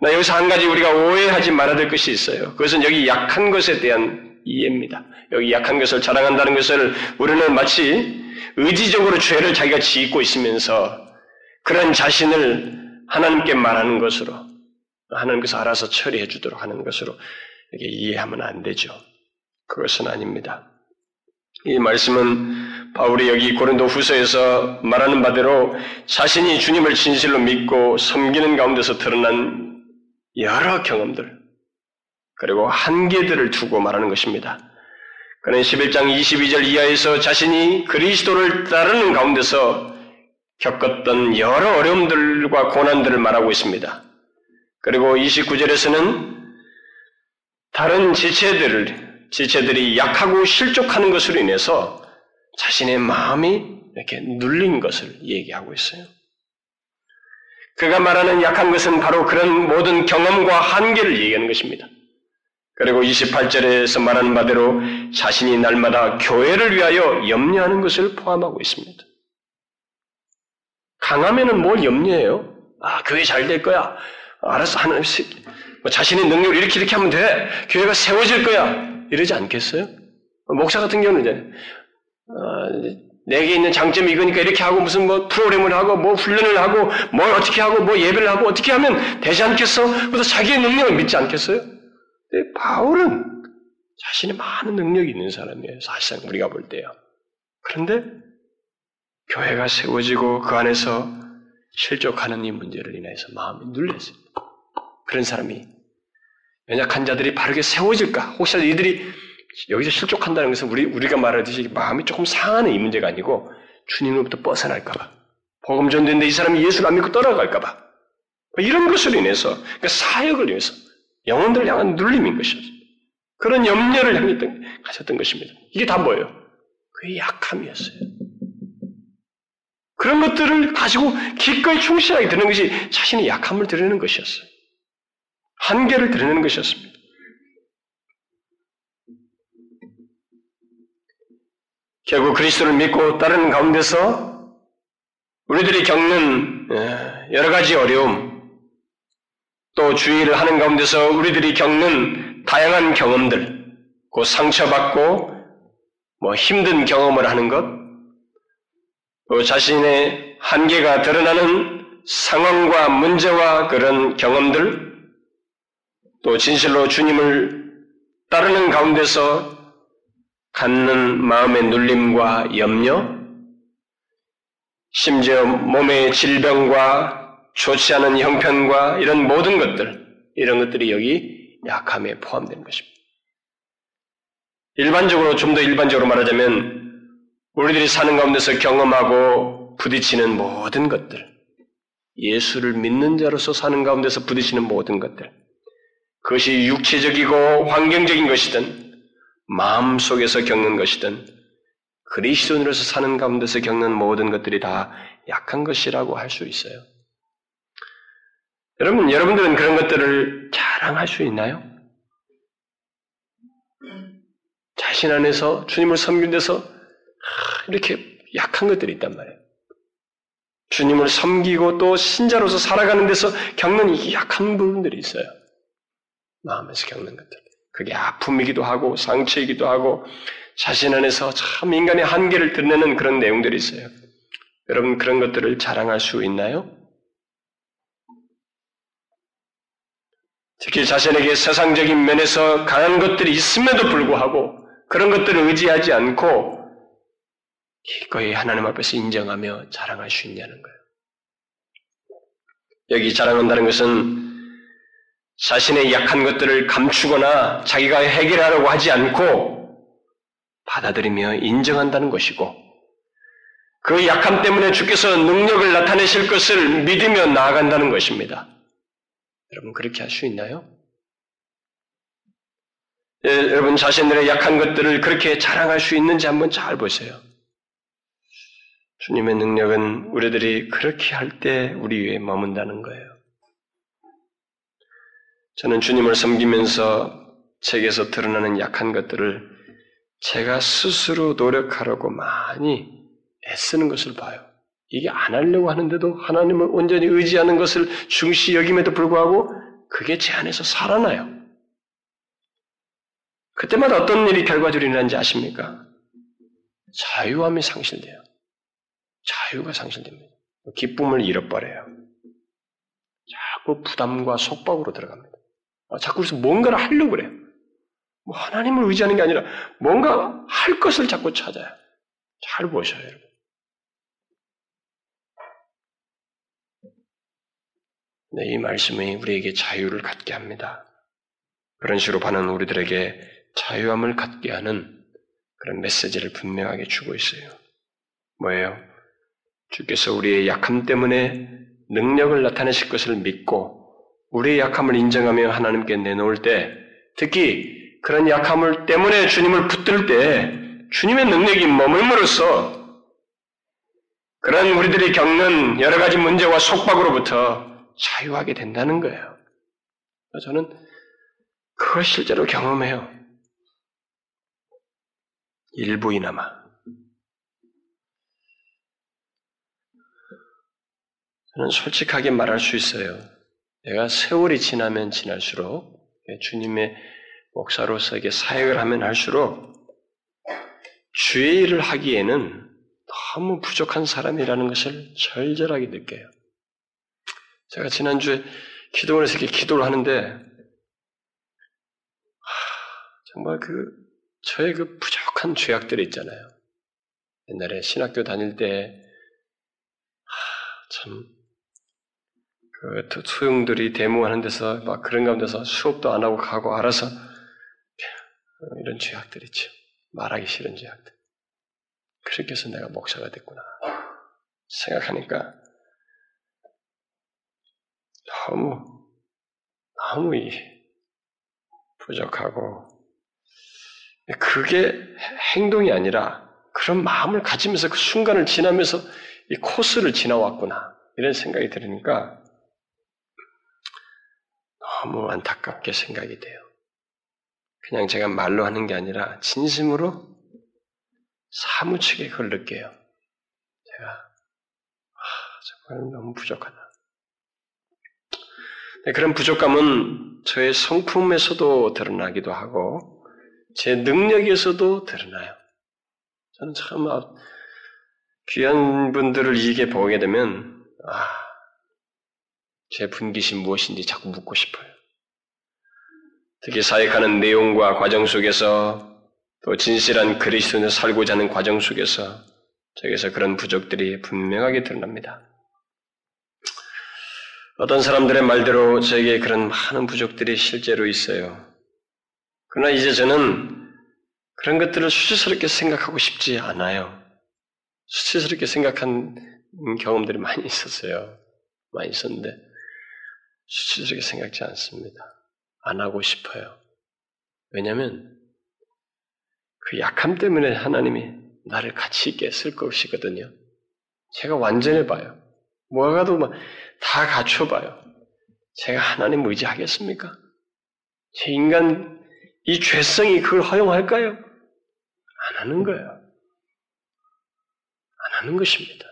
S1: 나 여기서 한 가지 우리가 오해하지 말아야 될 것이 있어요. 그것은 여기 약한 것에 대한 이해입니다. 여기 약한 것을 자랑한다는 것을 우리는 마치 의지적으로 죄를 자기가 짓고 있으면서 그런 자신을 하나님께 말하는 것으로 하나님께서 알아서 처리해 주도록 하는 것으로 이렇게 이해하면 안 되죠. 그것은 아닙니다. 이 말씀은 바울이 여기 고린도 후서에서 말하는 바대로 자신이 주님을 진실로 믿고 섬기는 가운데서 드러난 여러 경험들, 그리고 한계들을 두고 말하는 것입니다. 그는 11장 22절 이하에서 자신이 그리스도를 따르는 가운데서 겪었던 여러 어려움들과 고난들을 말하고 있습니다. 그리고 29절에서는 다른 지체들을, 지체들이 약하고 실족하는 것으로 인해서 자신의 마음이 이렇게 눌린 것을 얘기하고 있어요. 그가 말하는 약한 것은 바로 그런 모든 경험과 한계를 얘기하는 것입니다. 그리고 28절에서 말하는 바대로 자신이 날마다 교회를 위하여 염려하는 것을 포함하고 있습니다. 강하면은 뭘 염려해요? 아, 교회 잘 될 거야. 알았어, 하나님, 뭐 자신의 능력을 이렇게 이렇게 하면 돼. 교회가 세워질 거야. 이러지 않겠어요? 목사 같은 경우는 이제, 어, 내게 있는 장점이 이거니까 이렇게 하고 무슨 뭐 프로그램을 하고 뭐 훈련을 하고 뭘 어떻게 하고 뭐 예배를 하고 어떻게 하면 되지 않겠어? 그래서 자기의 능력을 믿지 않겠어요? 근데 바울은 자신의 많은 능력이 있는 사람이에요. 사실상 우리가 볼 때요. 그런데 교회가 세워지고 그 안에서 실족하는 이 문제를 인해서 마음이 눌렸어요. 그런 사람이 연약한 자들이 바르게 세워질까? 혹시라도 이들이 여기서 실족한다는 것은 우리, 우리가 말하듯이 마음이 조금 상하는 이 문제가 아니고 주님으로부터 벗어날까봐. 복음 전도인데 이 사람이 예수를 안 믿고 떠나갈까봐. 뭐 이런 것으로 인해서, 그러니까 사역을 위해서 영혼들을 향한 눌림인 것이었어요. 그런 염려를 향했던, 가졌던 것입니다. 이게 다 뭐예요? 그의 약함이었어요. 그런 것들을 가지고 기꺼이 충실하게 드는 것이 자신의 약함을 드리는 것이었어요. 한계를 드러내는 것이었습니다. 결국 그리스도를 믿고 따르는 가운데서 우리들이 겪는 예, 여러 가지 어려움, 또 주의를 하는 가운데서 우리들이 겪는 다양한 경험들, 그 상처받고 뭐 힘든 경험을 하는 것, 또 자신의 한계가 드러나는 상황과 문제와 그런 경험들, 또 진실로 주님을 따르는 가운데서 갖는 마음의 눌림과 염려, 심지어 몸의 질병과 좋지 않은 형편과 이런 모든 것들, 이런 것들이 여기 약함에 포함되는 것입니다. 일반적으로, 좀 더 일반적으로 말하자면, 우리들이 사는 가운데서 경험하고 부딪히는 모든 것들, 예수를 믿는 자로서 사는 가운데서 부딪히는 모든 것들, 그것이 육체적이고 환경적인 것이든 마음 속에서 겪는 것이든 그리스도인으로서 사는 가운데서 겪는 모든 것들이 다 약한 것이라고 할 수 있어요. 여러분, 여러분들은 그런 것들을 자랑할 수 있나요? 자신 안에서 주님을 섬긴 데서 이렇게 약한 것들이 있단 말이에요. 주님을 섬기고 또 신자로서 살아가는 데서 겪는 이 약한 부분들이 있어요. 마음에서 겪는 것들. 그게 아픔이기도 하고 상처이기도 하고 자신 안에서 참 인간의 한계를 드러내는 그런 내용들이 있어요. 여러분 그런 것들을 자랑할 수 있나요? 특히 자신에게 세상적인 면에서 강한 것들이 있음에도 불구하고 그런 것들을 의지하지 않고 기꺼이 하나님 앞에서 인정하며 자랑할 수 있냐는 거예요. 여기 자랑한다는 것은 자신의 약한 것들을 감추거나 자기가 해결하려고 하지 않고 받아들이며 인정한다는 것이고 그 약함 때문에 주께서 능력을 나타내실 것을 믿으며 나아간다는 것입니다. 여러분 그렇게 할 수 있나요? 예, 여러분 자신들의 약한 것들을 그렇게 자랑할 수 있는지 한번 잘 보세요. 주님의 능력은 우리들이 그렇게 할 때 우리 위에 머문다는 거예요. 저는 주님을 섬기면서 제게서 드러나는 약한 것들을 제가 스스로 노력하려고 많이 애쓰는 것을 봐요. 이게 안 하려고 하는데도 하나님을 온전히 의지하는 것을 중시 여김에도 불구하고 그게 제 안에서 살아나요. 그때마다 어떤 일이 결과적으로 일어나는지 아십니까? 자유함이 상실돼요. 자유가 상실됩니다. 기쁨을 잃어버려요. 자꾸 부담과 속박으로 들어갑니다. 아, 자꾸 그래서 뭔가를 하려고 그래요. 뭐 하나님을 의지하는 게 아니라 뭔가 할 것을 자꾸 찾아요. 잘 보셔요, 여러분. 네, 이 말씀이 우리에게 자유를 갖게 합니다. 그런 식으로 반은 우리들에게 자유함을 갖게 하는 그런 메시지를 분명하게 주고 있어요. 뭐예요? 주께서 우리의 약함 때문에 능력을 나타내실 것을 믿고 우리의 약함을 인정하며 하나님께 내놓을 때 특히 그런 약함을 때문에 주님을 붙들 때 주님의 능력이 머물므로써 그런 우리들이 겪는 여러 가지 문제와 속박으로부터 자유하게 된다는 거예요. 저는 그걸 실제로 경험해요. 일부이나마. 저는 솔직하게 말할 수 있어요. 내가 세월이 지나면 지날수록 주님의 목사로서에게 사역을 하면 할수록 주의 일을 하기에는 너무 부족한 사람이라는 것을 절절하게 느껴요. 제가 지난주에 기도원에서 이렇게 기도를 하는데 정말 그 저의 그 부족한 죄악들이 있잖아요. 옛날에 신학교 다닐 때참 그 소용들이 데모하는 데서 막 그런 가운데서 수업도 안 하고 가고 알아서 이런 죄악들 있죠. 말하기 싫은 죄악들. 그렇게 해서 내가 목사가 됐구나. 생각하니까 너무, 너무 부족하고, 그게 행동이 아니라 그런 마음을 가지면서 그 순간을 지나면서 이 코스를 지나왔구나. 이런 생각이 들으니까 너무 안타깝게 생각이 돼요. 그냥 제가 말로 하는 게 아니라 진심으로 사무치게 그걸 느껴요. 제가 아, 정말 너무 부족하다. 네, 그런 부족감은 저의 성품에서도 드러나기도 하고 제 능력에서도 드러나요. 저는 참 아, 귀한 분들을 이게 보게 되면 아, 제 분기심 무엇인지 자꾸 묻고 싶어요. 특히 사역하는 내용과 과정 속에서 또 진실한 그리스도인을 살고자 하는 과정 속에서 저에게서 그런 부족들이 분명하게 드러납니다. 어떤 사람들의 말대로 저에게 그런 많은 부족들이 실제로 있어요. 그러나 이제 저는 그런 것들을 수치스럽게 생각하고 싶지 않아요. 수치스럽게 생각한 경험들이 많이 있었어요. 많이 있었는데, 수치스럽게 생각지 않습니다. 안 하고 싶어요. 왜냐하면 그 약함 때문에 하나님이 나를 가치 있게 쓸 것이거든요. 제가 완전해봐요. 뭐가도 다 갖춰봐요. 제가 하나님 의지하겠습니까? 제 인간, 이 죄성이 그걸 허용할까요? 안 하는 거예요. 안 하는 것입니다.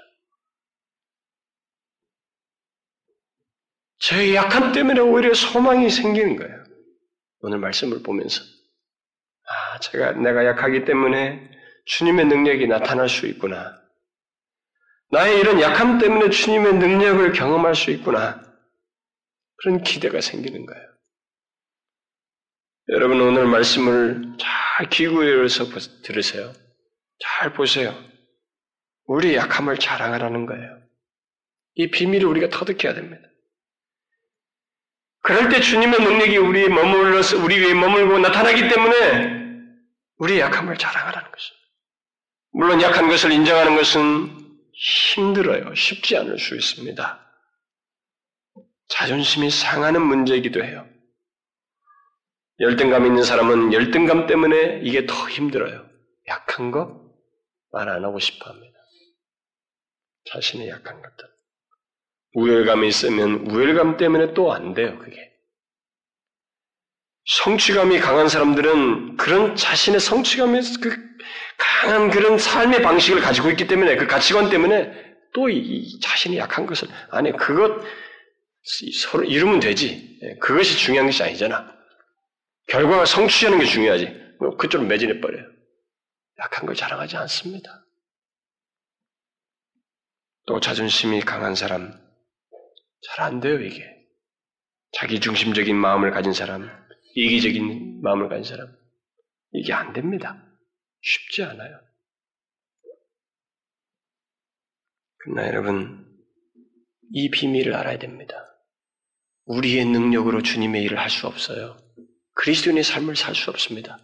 S1: 제 약함 때문에 오히려 소망이 생기는 거예요. 오늘 말씀을 보면서. 아, 제가, 내가 약하기 때문에 주님의 능력이 나타날 수 있구나. 나의 이런 약함 때문에 주님의 능력을 경험할 수 있구나. 그런 기대가 생기는 거예요. 여러분 오늘 말씀을 잘 기구에서 들으세요. 잘 보세요. 우리 약함을 자랑하라는 거예요. 이 비밀을 우리가 터득해야 됩니다. 그럴 때 주님의 능력이 우리에 머물러서 우리 위에 머물고 나타나기 때문에 우리 약함을 자랑하라는 것입니다. 물론 약한 것을 인정하는 것은 힘들어요. 쉽지 않을 수 있습니다. 자존심이 상하는 문제이기도 해요. 열등감 있는 사람은 열등감 때문에 이게 더 힘들어요. 약한 거 말 안 하고 싶어 합니다. 자신의 약한 것들. 우열감이 있으면 우열감 때문에 또 안 돼요, 그게. 성취감이 강한 사람들은 그런 자신의 성취감에 그 강한 그런 삶의 방식을 가지고 있기 때문에 그 가치관 때문에 또이 자신이 약한 것을 아니 그것 서로 이루면 되지. 예, 그것이 중요한 것이 아니잖아. 결과가 성취하는 게 중요하지. 뭐 그쪽으로 매진해 버려요. 약한 걸 자랑하지 않습니다. 또 자존심이 강한 사람. 잘 안 돼요 이게. 자기 중심적인 마음을 가진 사람. 이기적인 마음을 가진 사람. 이게 안 됩니다 쉽지 않아요. 그러나 여러분, 이 비밀을 알아야 됩니다. 우리의 능력으로 주님의 일을 할 수 없어요. 그리스도인의 삶을 살 수 없습니다.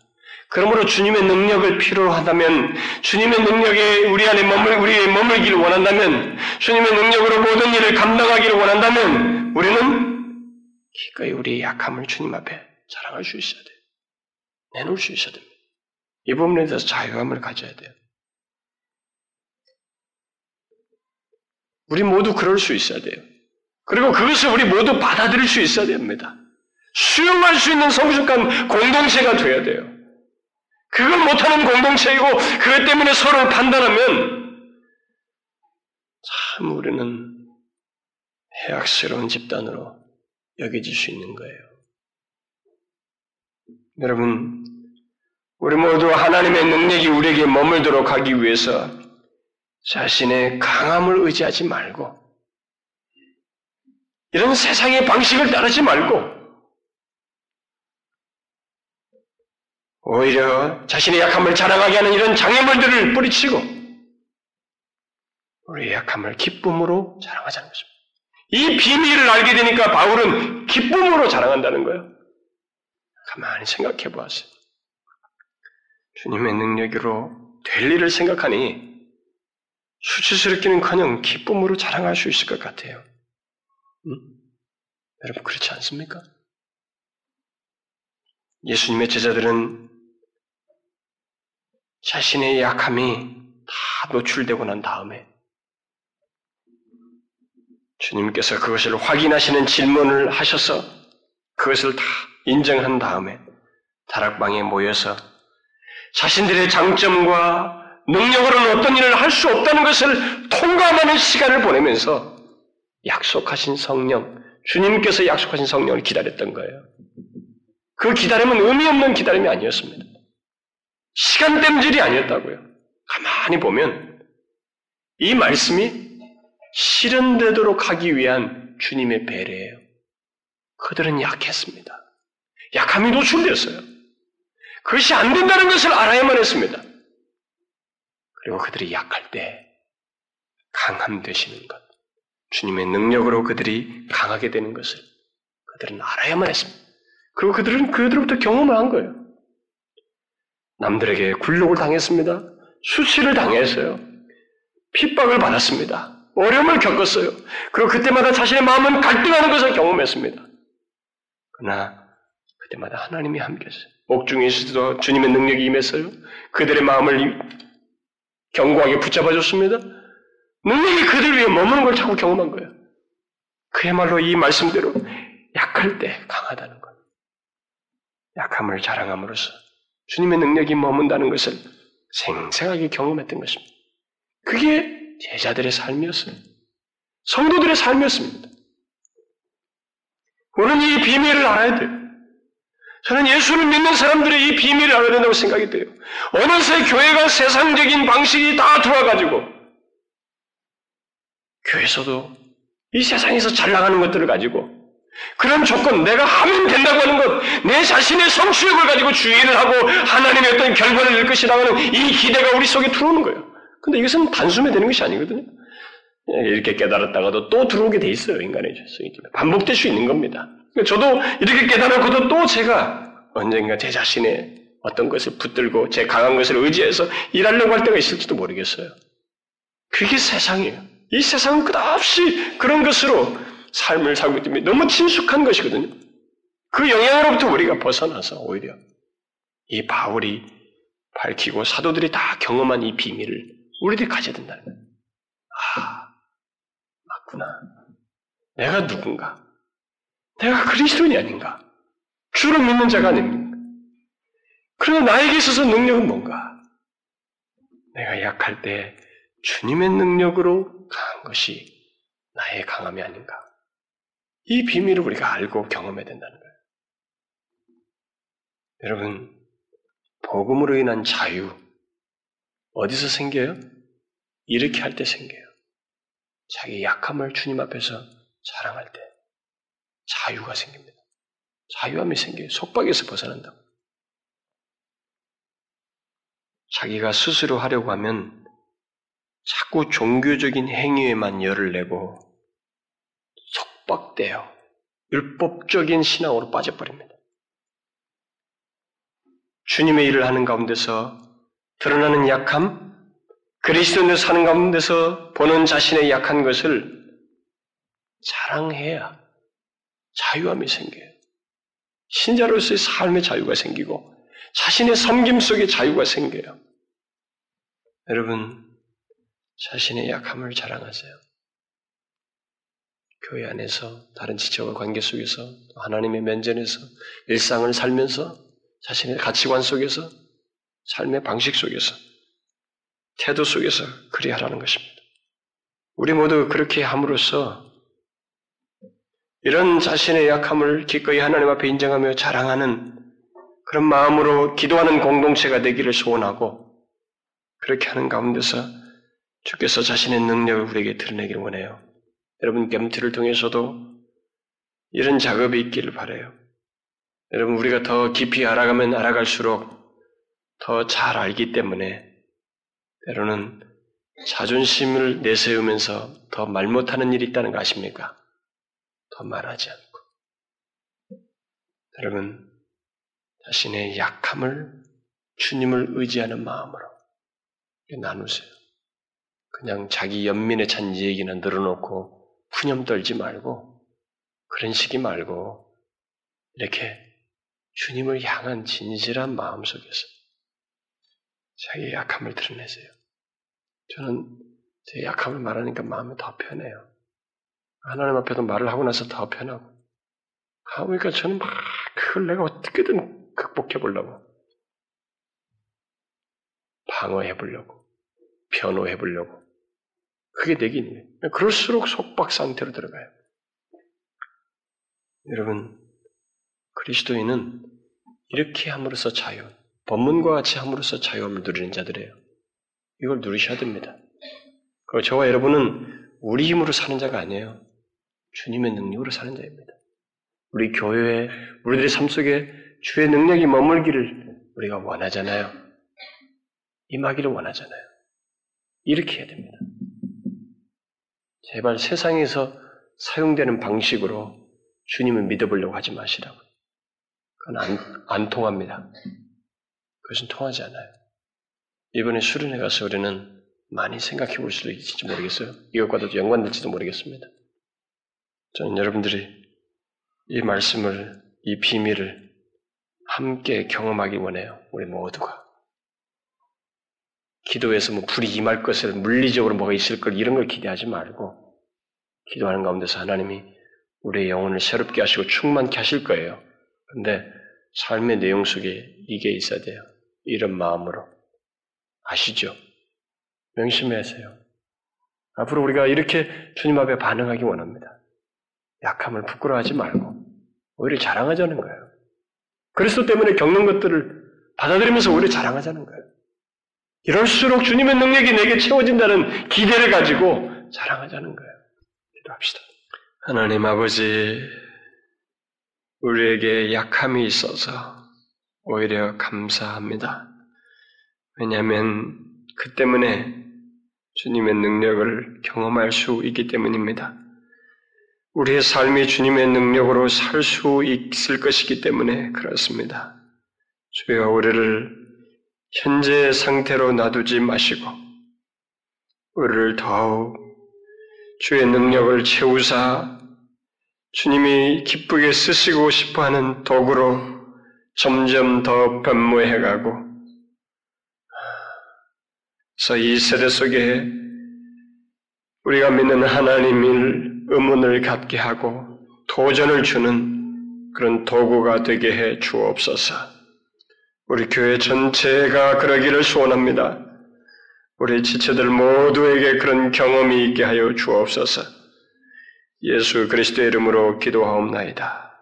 S1: 그러므로 주님의 능력을 필요로 한다면, 주님의 능력에 우리 안에 머물, 우리의 머물기를 원한다면, 주님의 능력으로 모든 일을 감당하기를 원한다면, 우리는 기꺼이 우리의 약함을 주님 앞에 자랑할 수 있어야 돼요. 내놓을 수 있어야 됩니다. 이 부분에 대해서 자유함을 가져야 돼요. 우리 모두 그럴 수 있어야 돼요. 그리고 그것을 우리 모두 받아들일 수 있어야 됩니다. 수용할 수 있는 성숙한 공동체가 돼야 돼요. 그걸 못하는 공동체이고 그것 때문에 서로를 판단하면 참 우리는 해악스러운 집단으로 여겨질 수 있는 거예요. 여러분, 우리 모두 하나님의 능력이 우리에게 머물도록 하기 위해서 자신의 강함을 의지하지 말고 이런 세상의 방식을 따르지 말고 오히려 자신의 약함을 자랑하게 하는 이런 장애물들을 뿌리치고 우리의 약함을 기쁨으로 자랑하자는 것입니다. 이 비밀을 알게 되니까 바울은 기쁨으로 자랑한다는 거예요. 가만히 생각해 보았어요. 주님의 능력으로 될 일을 생각하니 수치스럽기는 커녕 기쁨으로 자랑할 수 있을 것 같아요. 응? 여러분 그렇지 않습니까? 예수님의 제자들은 자신의 약함이 다 노출되고 난 다음에 주님께서 그것을 확인하시는 질문을 하셔서 그것을 다 인정한 다음에 다락방에 모여서 자신들의 장점과 능력으로는 어떤 일을 할 수 없다는 것을 통감하는 시간을 보내면서 약속하신 성령, 주님께서 약속하신 성령을 기다렸던 거예요. 그 기다림은 의미 없는 기다림이 아니었습니다. 시간 땜질이 아니었다고요. 가만히 보면 이 말씀이 실현되도록 하기 위한 주님의 배려예요. 그들은 약했습니다. 약함이 노출되었어요. 그것이 안 된다는 것을 알아야만 했습니다. 그리고 그들이 약할 때 강함 되시는 것, 주님의 능력으로 그들이 강하게 되는 것을 그들은 알아야만 했습니다. 그리고 그들은 그들로부터 경험을 한 거예요. 남들에게 굴욕을 당했습니다. 수치를 당했어요. 핍박을 받았습니다. 어려움을 겪었어요. 그리고 그때마다 자신의 마음은 갈등하는 것을 경험했습니다. 그러나 그때마다 하나님이 함께했어요. 옥중에 있어도 주님의 능력이 임했어요. 그들의 마음을 견고하게 붙잡아줬습니다. 능력이 그들 위해 머무는 걸 자꾸 경험한 거예요. 그야말로 이 말씀대로 약할 때 강하다는 것. 약함을 자랑함으로써 주님의 능력이 머문다는 것을 생생하게 경험했던 것입니다. 그게 제자들의 삶이었어요. 성도들의 삶이었습니다. 우리는 이 비밀을 알아야 돼요. 저는 예수를 믿는 사람들의 이 비밀을 알아야 된다고 생각이 돼요. 어느새 교회가 세상적인 방식이 다 들어와가지고, 교회에서도 이 세상에서 잘 나가는 것들을 가지고, 그런 조건, 내가 하면 된다고 하는 것, 내 자신의 성취욕을 가지고 주의를 하고 하나님의 어떤 결과를 낼 것이라고 하는 이 기대가 우리 속에 들어오는 거예요. 근데 이것은 단숨에 되는 것이 아니거든요. 이렇게 깨달았다가도 또 들어오게 돼 있어요, 인간의 죄성이. 반복될 수 있는 겁니다. 저도 이렇게 깨달았고도 또 제가 언젠가 제 자신의 어떤 것을 붙들고 제 강한 것을 의지해서 일하려고 할 때가 있을지도 모르겠어요. 그게 세상이에요. 이 세상은 끝없이 그런 것으로 삶을 살고 있기 때문에 너무 친숙한 것이거든요. 그 영향으로부터 우리가 벗어나서 오히려 이 바울이 밝히고 사도들이 다 경험한 이 비밀을 우리들이 가져야 된다는 거예요. 아, 맞구나. 내가 누군가? 내가 그리스도인이 아닌가? 주를 믿는 자가 아닌가? 그러나 나에게 있어서 능력은 뭔가? 내가 약할 때 주님의 능력으로 강한 것이 나의 강함이 아닌가? 이 비밀을 우리가 알고 경험해야 된다는 거예요. 여러분, 복음으로 인한 자유, 어디서 생겨요? 이렇게 할 때 생겨요. 자기 약함을 주님 앞에서 자랑할 때 자유가 생깁니다. 자유함이 생겨요. 속박에서 벗어난다고. 자기가 스스로 하려고 하면 자꾸 종교적인 행위에만 열을 내고 속박되어 율법적인 신앙으로 빠져버립니다. 주님의 일을 하는 가운데서 드러나는 약함, 그리스도인으로 사는 가운데서 보는 자신의 약한 것을 자랑해야 자유함이 생겨요. 신자로서의 삶의 자유가 생기고 자신의 섬김 속에 자유가 생겨요. 여러분, 자신의 약함을 자랑하세요. 교회 안에서 다른 지체와 관계 속에서 하나님의 면전에서 일상을 살면서 자신의 가치관 속에서 삶의 방식 속에서 태도 속에서 그리 하라는 것입니다. 우리 모두 그렇게 함으로써 이런 자신의 약함을 기꺼이 하나님 앞에 인정하며 자랑하는 그런 마음으로 기도하는 공동체가 되기를 소원하고 그렇게 하는 가운데서 주께서 자신의 능력을 우리에게 드러내기를 원해요. 여러분 겜트를 통해서도 이런 작업이 있기를 바래요. 여러분 우리가 더 깊이 알아가면 알아갈수록 더 잘 알기 때문에 때로는 자존심을 내세우면서 더 말 못하는 일이 있다는 거 아십니까? 더 말하지 않고. 여러분, 자신의 약함을 주님을 의지하는 마음으로 나누세요. 그냥 자기 연민에 찬 얘기는 늘어놓고 푸념 떨지 말고 그런 식이 말고 이렇게 주님을 향한 진실한 마음 속에서 자기의 약함을 드러내세요. 저는 제 약함을 말하니까 마음이 더 편해요. 하나님 앞에도 말을 하고 나서 더 편하고. 그러니까 저는 막 그걸 내가 어떻게든 극복해 보려고. 방어해 보려고. 변호해 보려고. 그게 거예요. 그럴수록 속박 상태로 들어가요. 여러분, 그리스도인은 이렇게 함으로써 자유, 법문과 같이 함으로써 자유함을 누리는 자들이에요. 이걸 누리셔야 됩니다. 그리고 저와 여러분은 우리 힘으로 사는 자가 아니에요. 주님의 능력으로 사는 자입니다. 우리 교회에, 우리들의 삶 속에 주의 능력이 머물기를 우리가 원하잖아요. 임하기를 원하잖아요. 이렇게 해야 됩니다. 제발 세상에서 사용되는 방식으로 주님을 믿어보려고 하지 마시라고. 그건 안, 안 통합니다. 그것은 통하지 않아요. 이번에 수련회 가서 우리는 많이 생각해 볼 수도 있을지 모르겠어요. 이것과도 연관될지도 모르겠습니다. 저는 여러분들이 이 말씀을, 이 비밀을 함께 경험하기 원해요. 우리 모두가. 기도에서 뭐 불이 임할 것을 물리적으로 뭐가 있을 걸 이런 걸 기대하지 말고 기도하는 가운데서 하나님이 우리의 영혼을 새롭게 하시고 충만케 하실 거예요. 근데 삶의 내용 속에 이게 있어야 돼요. 이런 마음으로. 아시죠? 명심하세요. 앞으로 우리가 이렇게 주님 앞에 반응하기 원합니다. 약함을 부끄러워하지 말고 오히려 자랑하자는 거예요. 그리스도 때문에 겪는 것들을 받아들이면서 오히려 자랑하자는 거예요. 이럴수록 주님의 능력이 내게 채워진다는 기대를 가지고 자랑하자는 거예요. 기도합시다. 하나님 아버지, 우리에게 약함이 있어서 오히려 감사합니다. 왜냐하면 그 때문에 주님의 능력을 경험할 수 있기 때문입니다. 우리의 삶이 주님의 능력으로 살 수 있을 것이기 때문에 그렇습니다. 주여 우리를 현재의 상태로 놔두지 마시고 우리를 더욱 주의 능력을 채우사 주님이 기쁘게 쓰시고 싶어하는 도구로 점점 더 변모해가고 그래서 이 세대 속에 우리가 믿는 하나님을 의문을 갖게 하고 도전을 주는 그런 도구가 되게 해 주옵소서. 우리 교회 전체가 그러기를 소원합니다. 우리 지체들 모두에게 그런 경험이 있게 하여 주옵소서. 예수 그리스도의 이름으로 기도하옵나이다.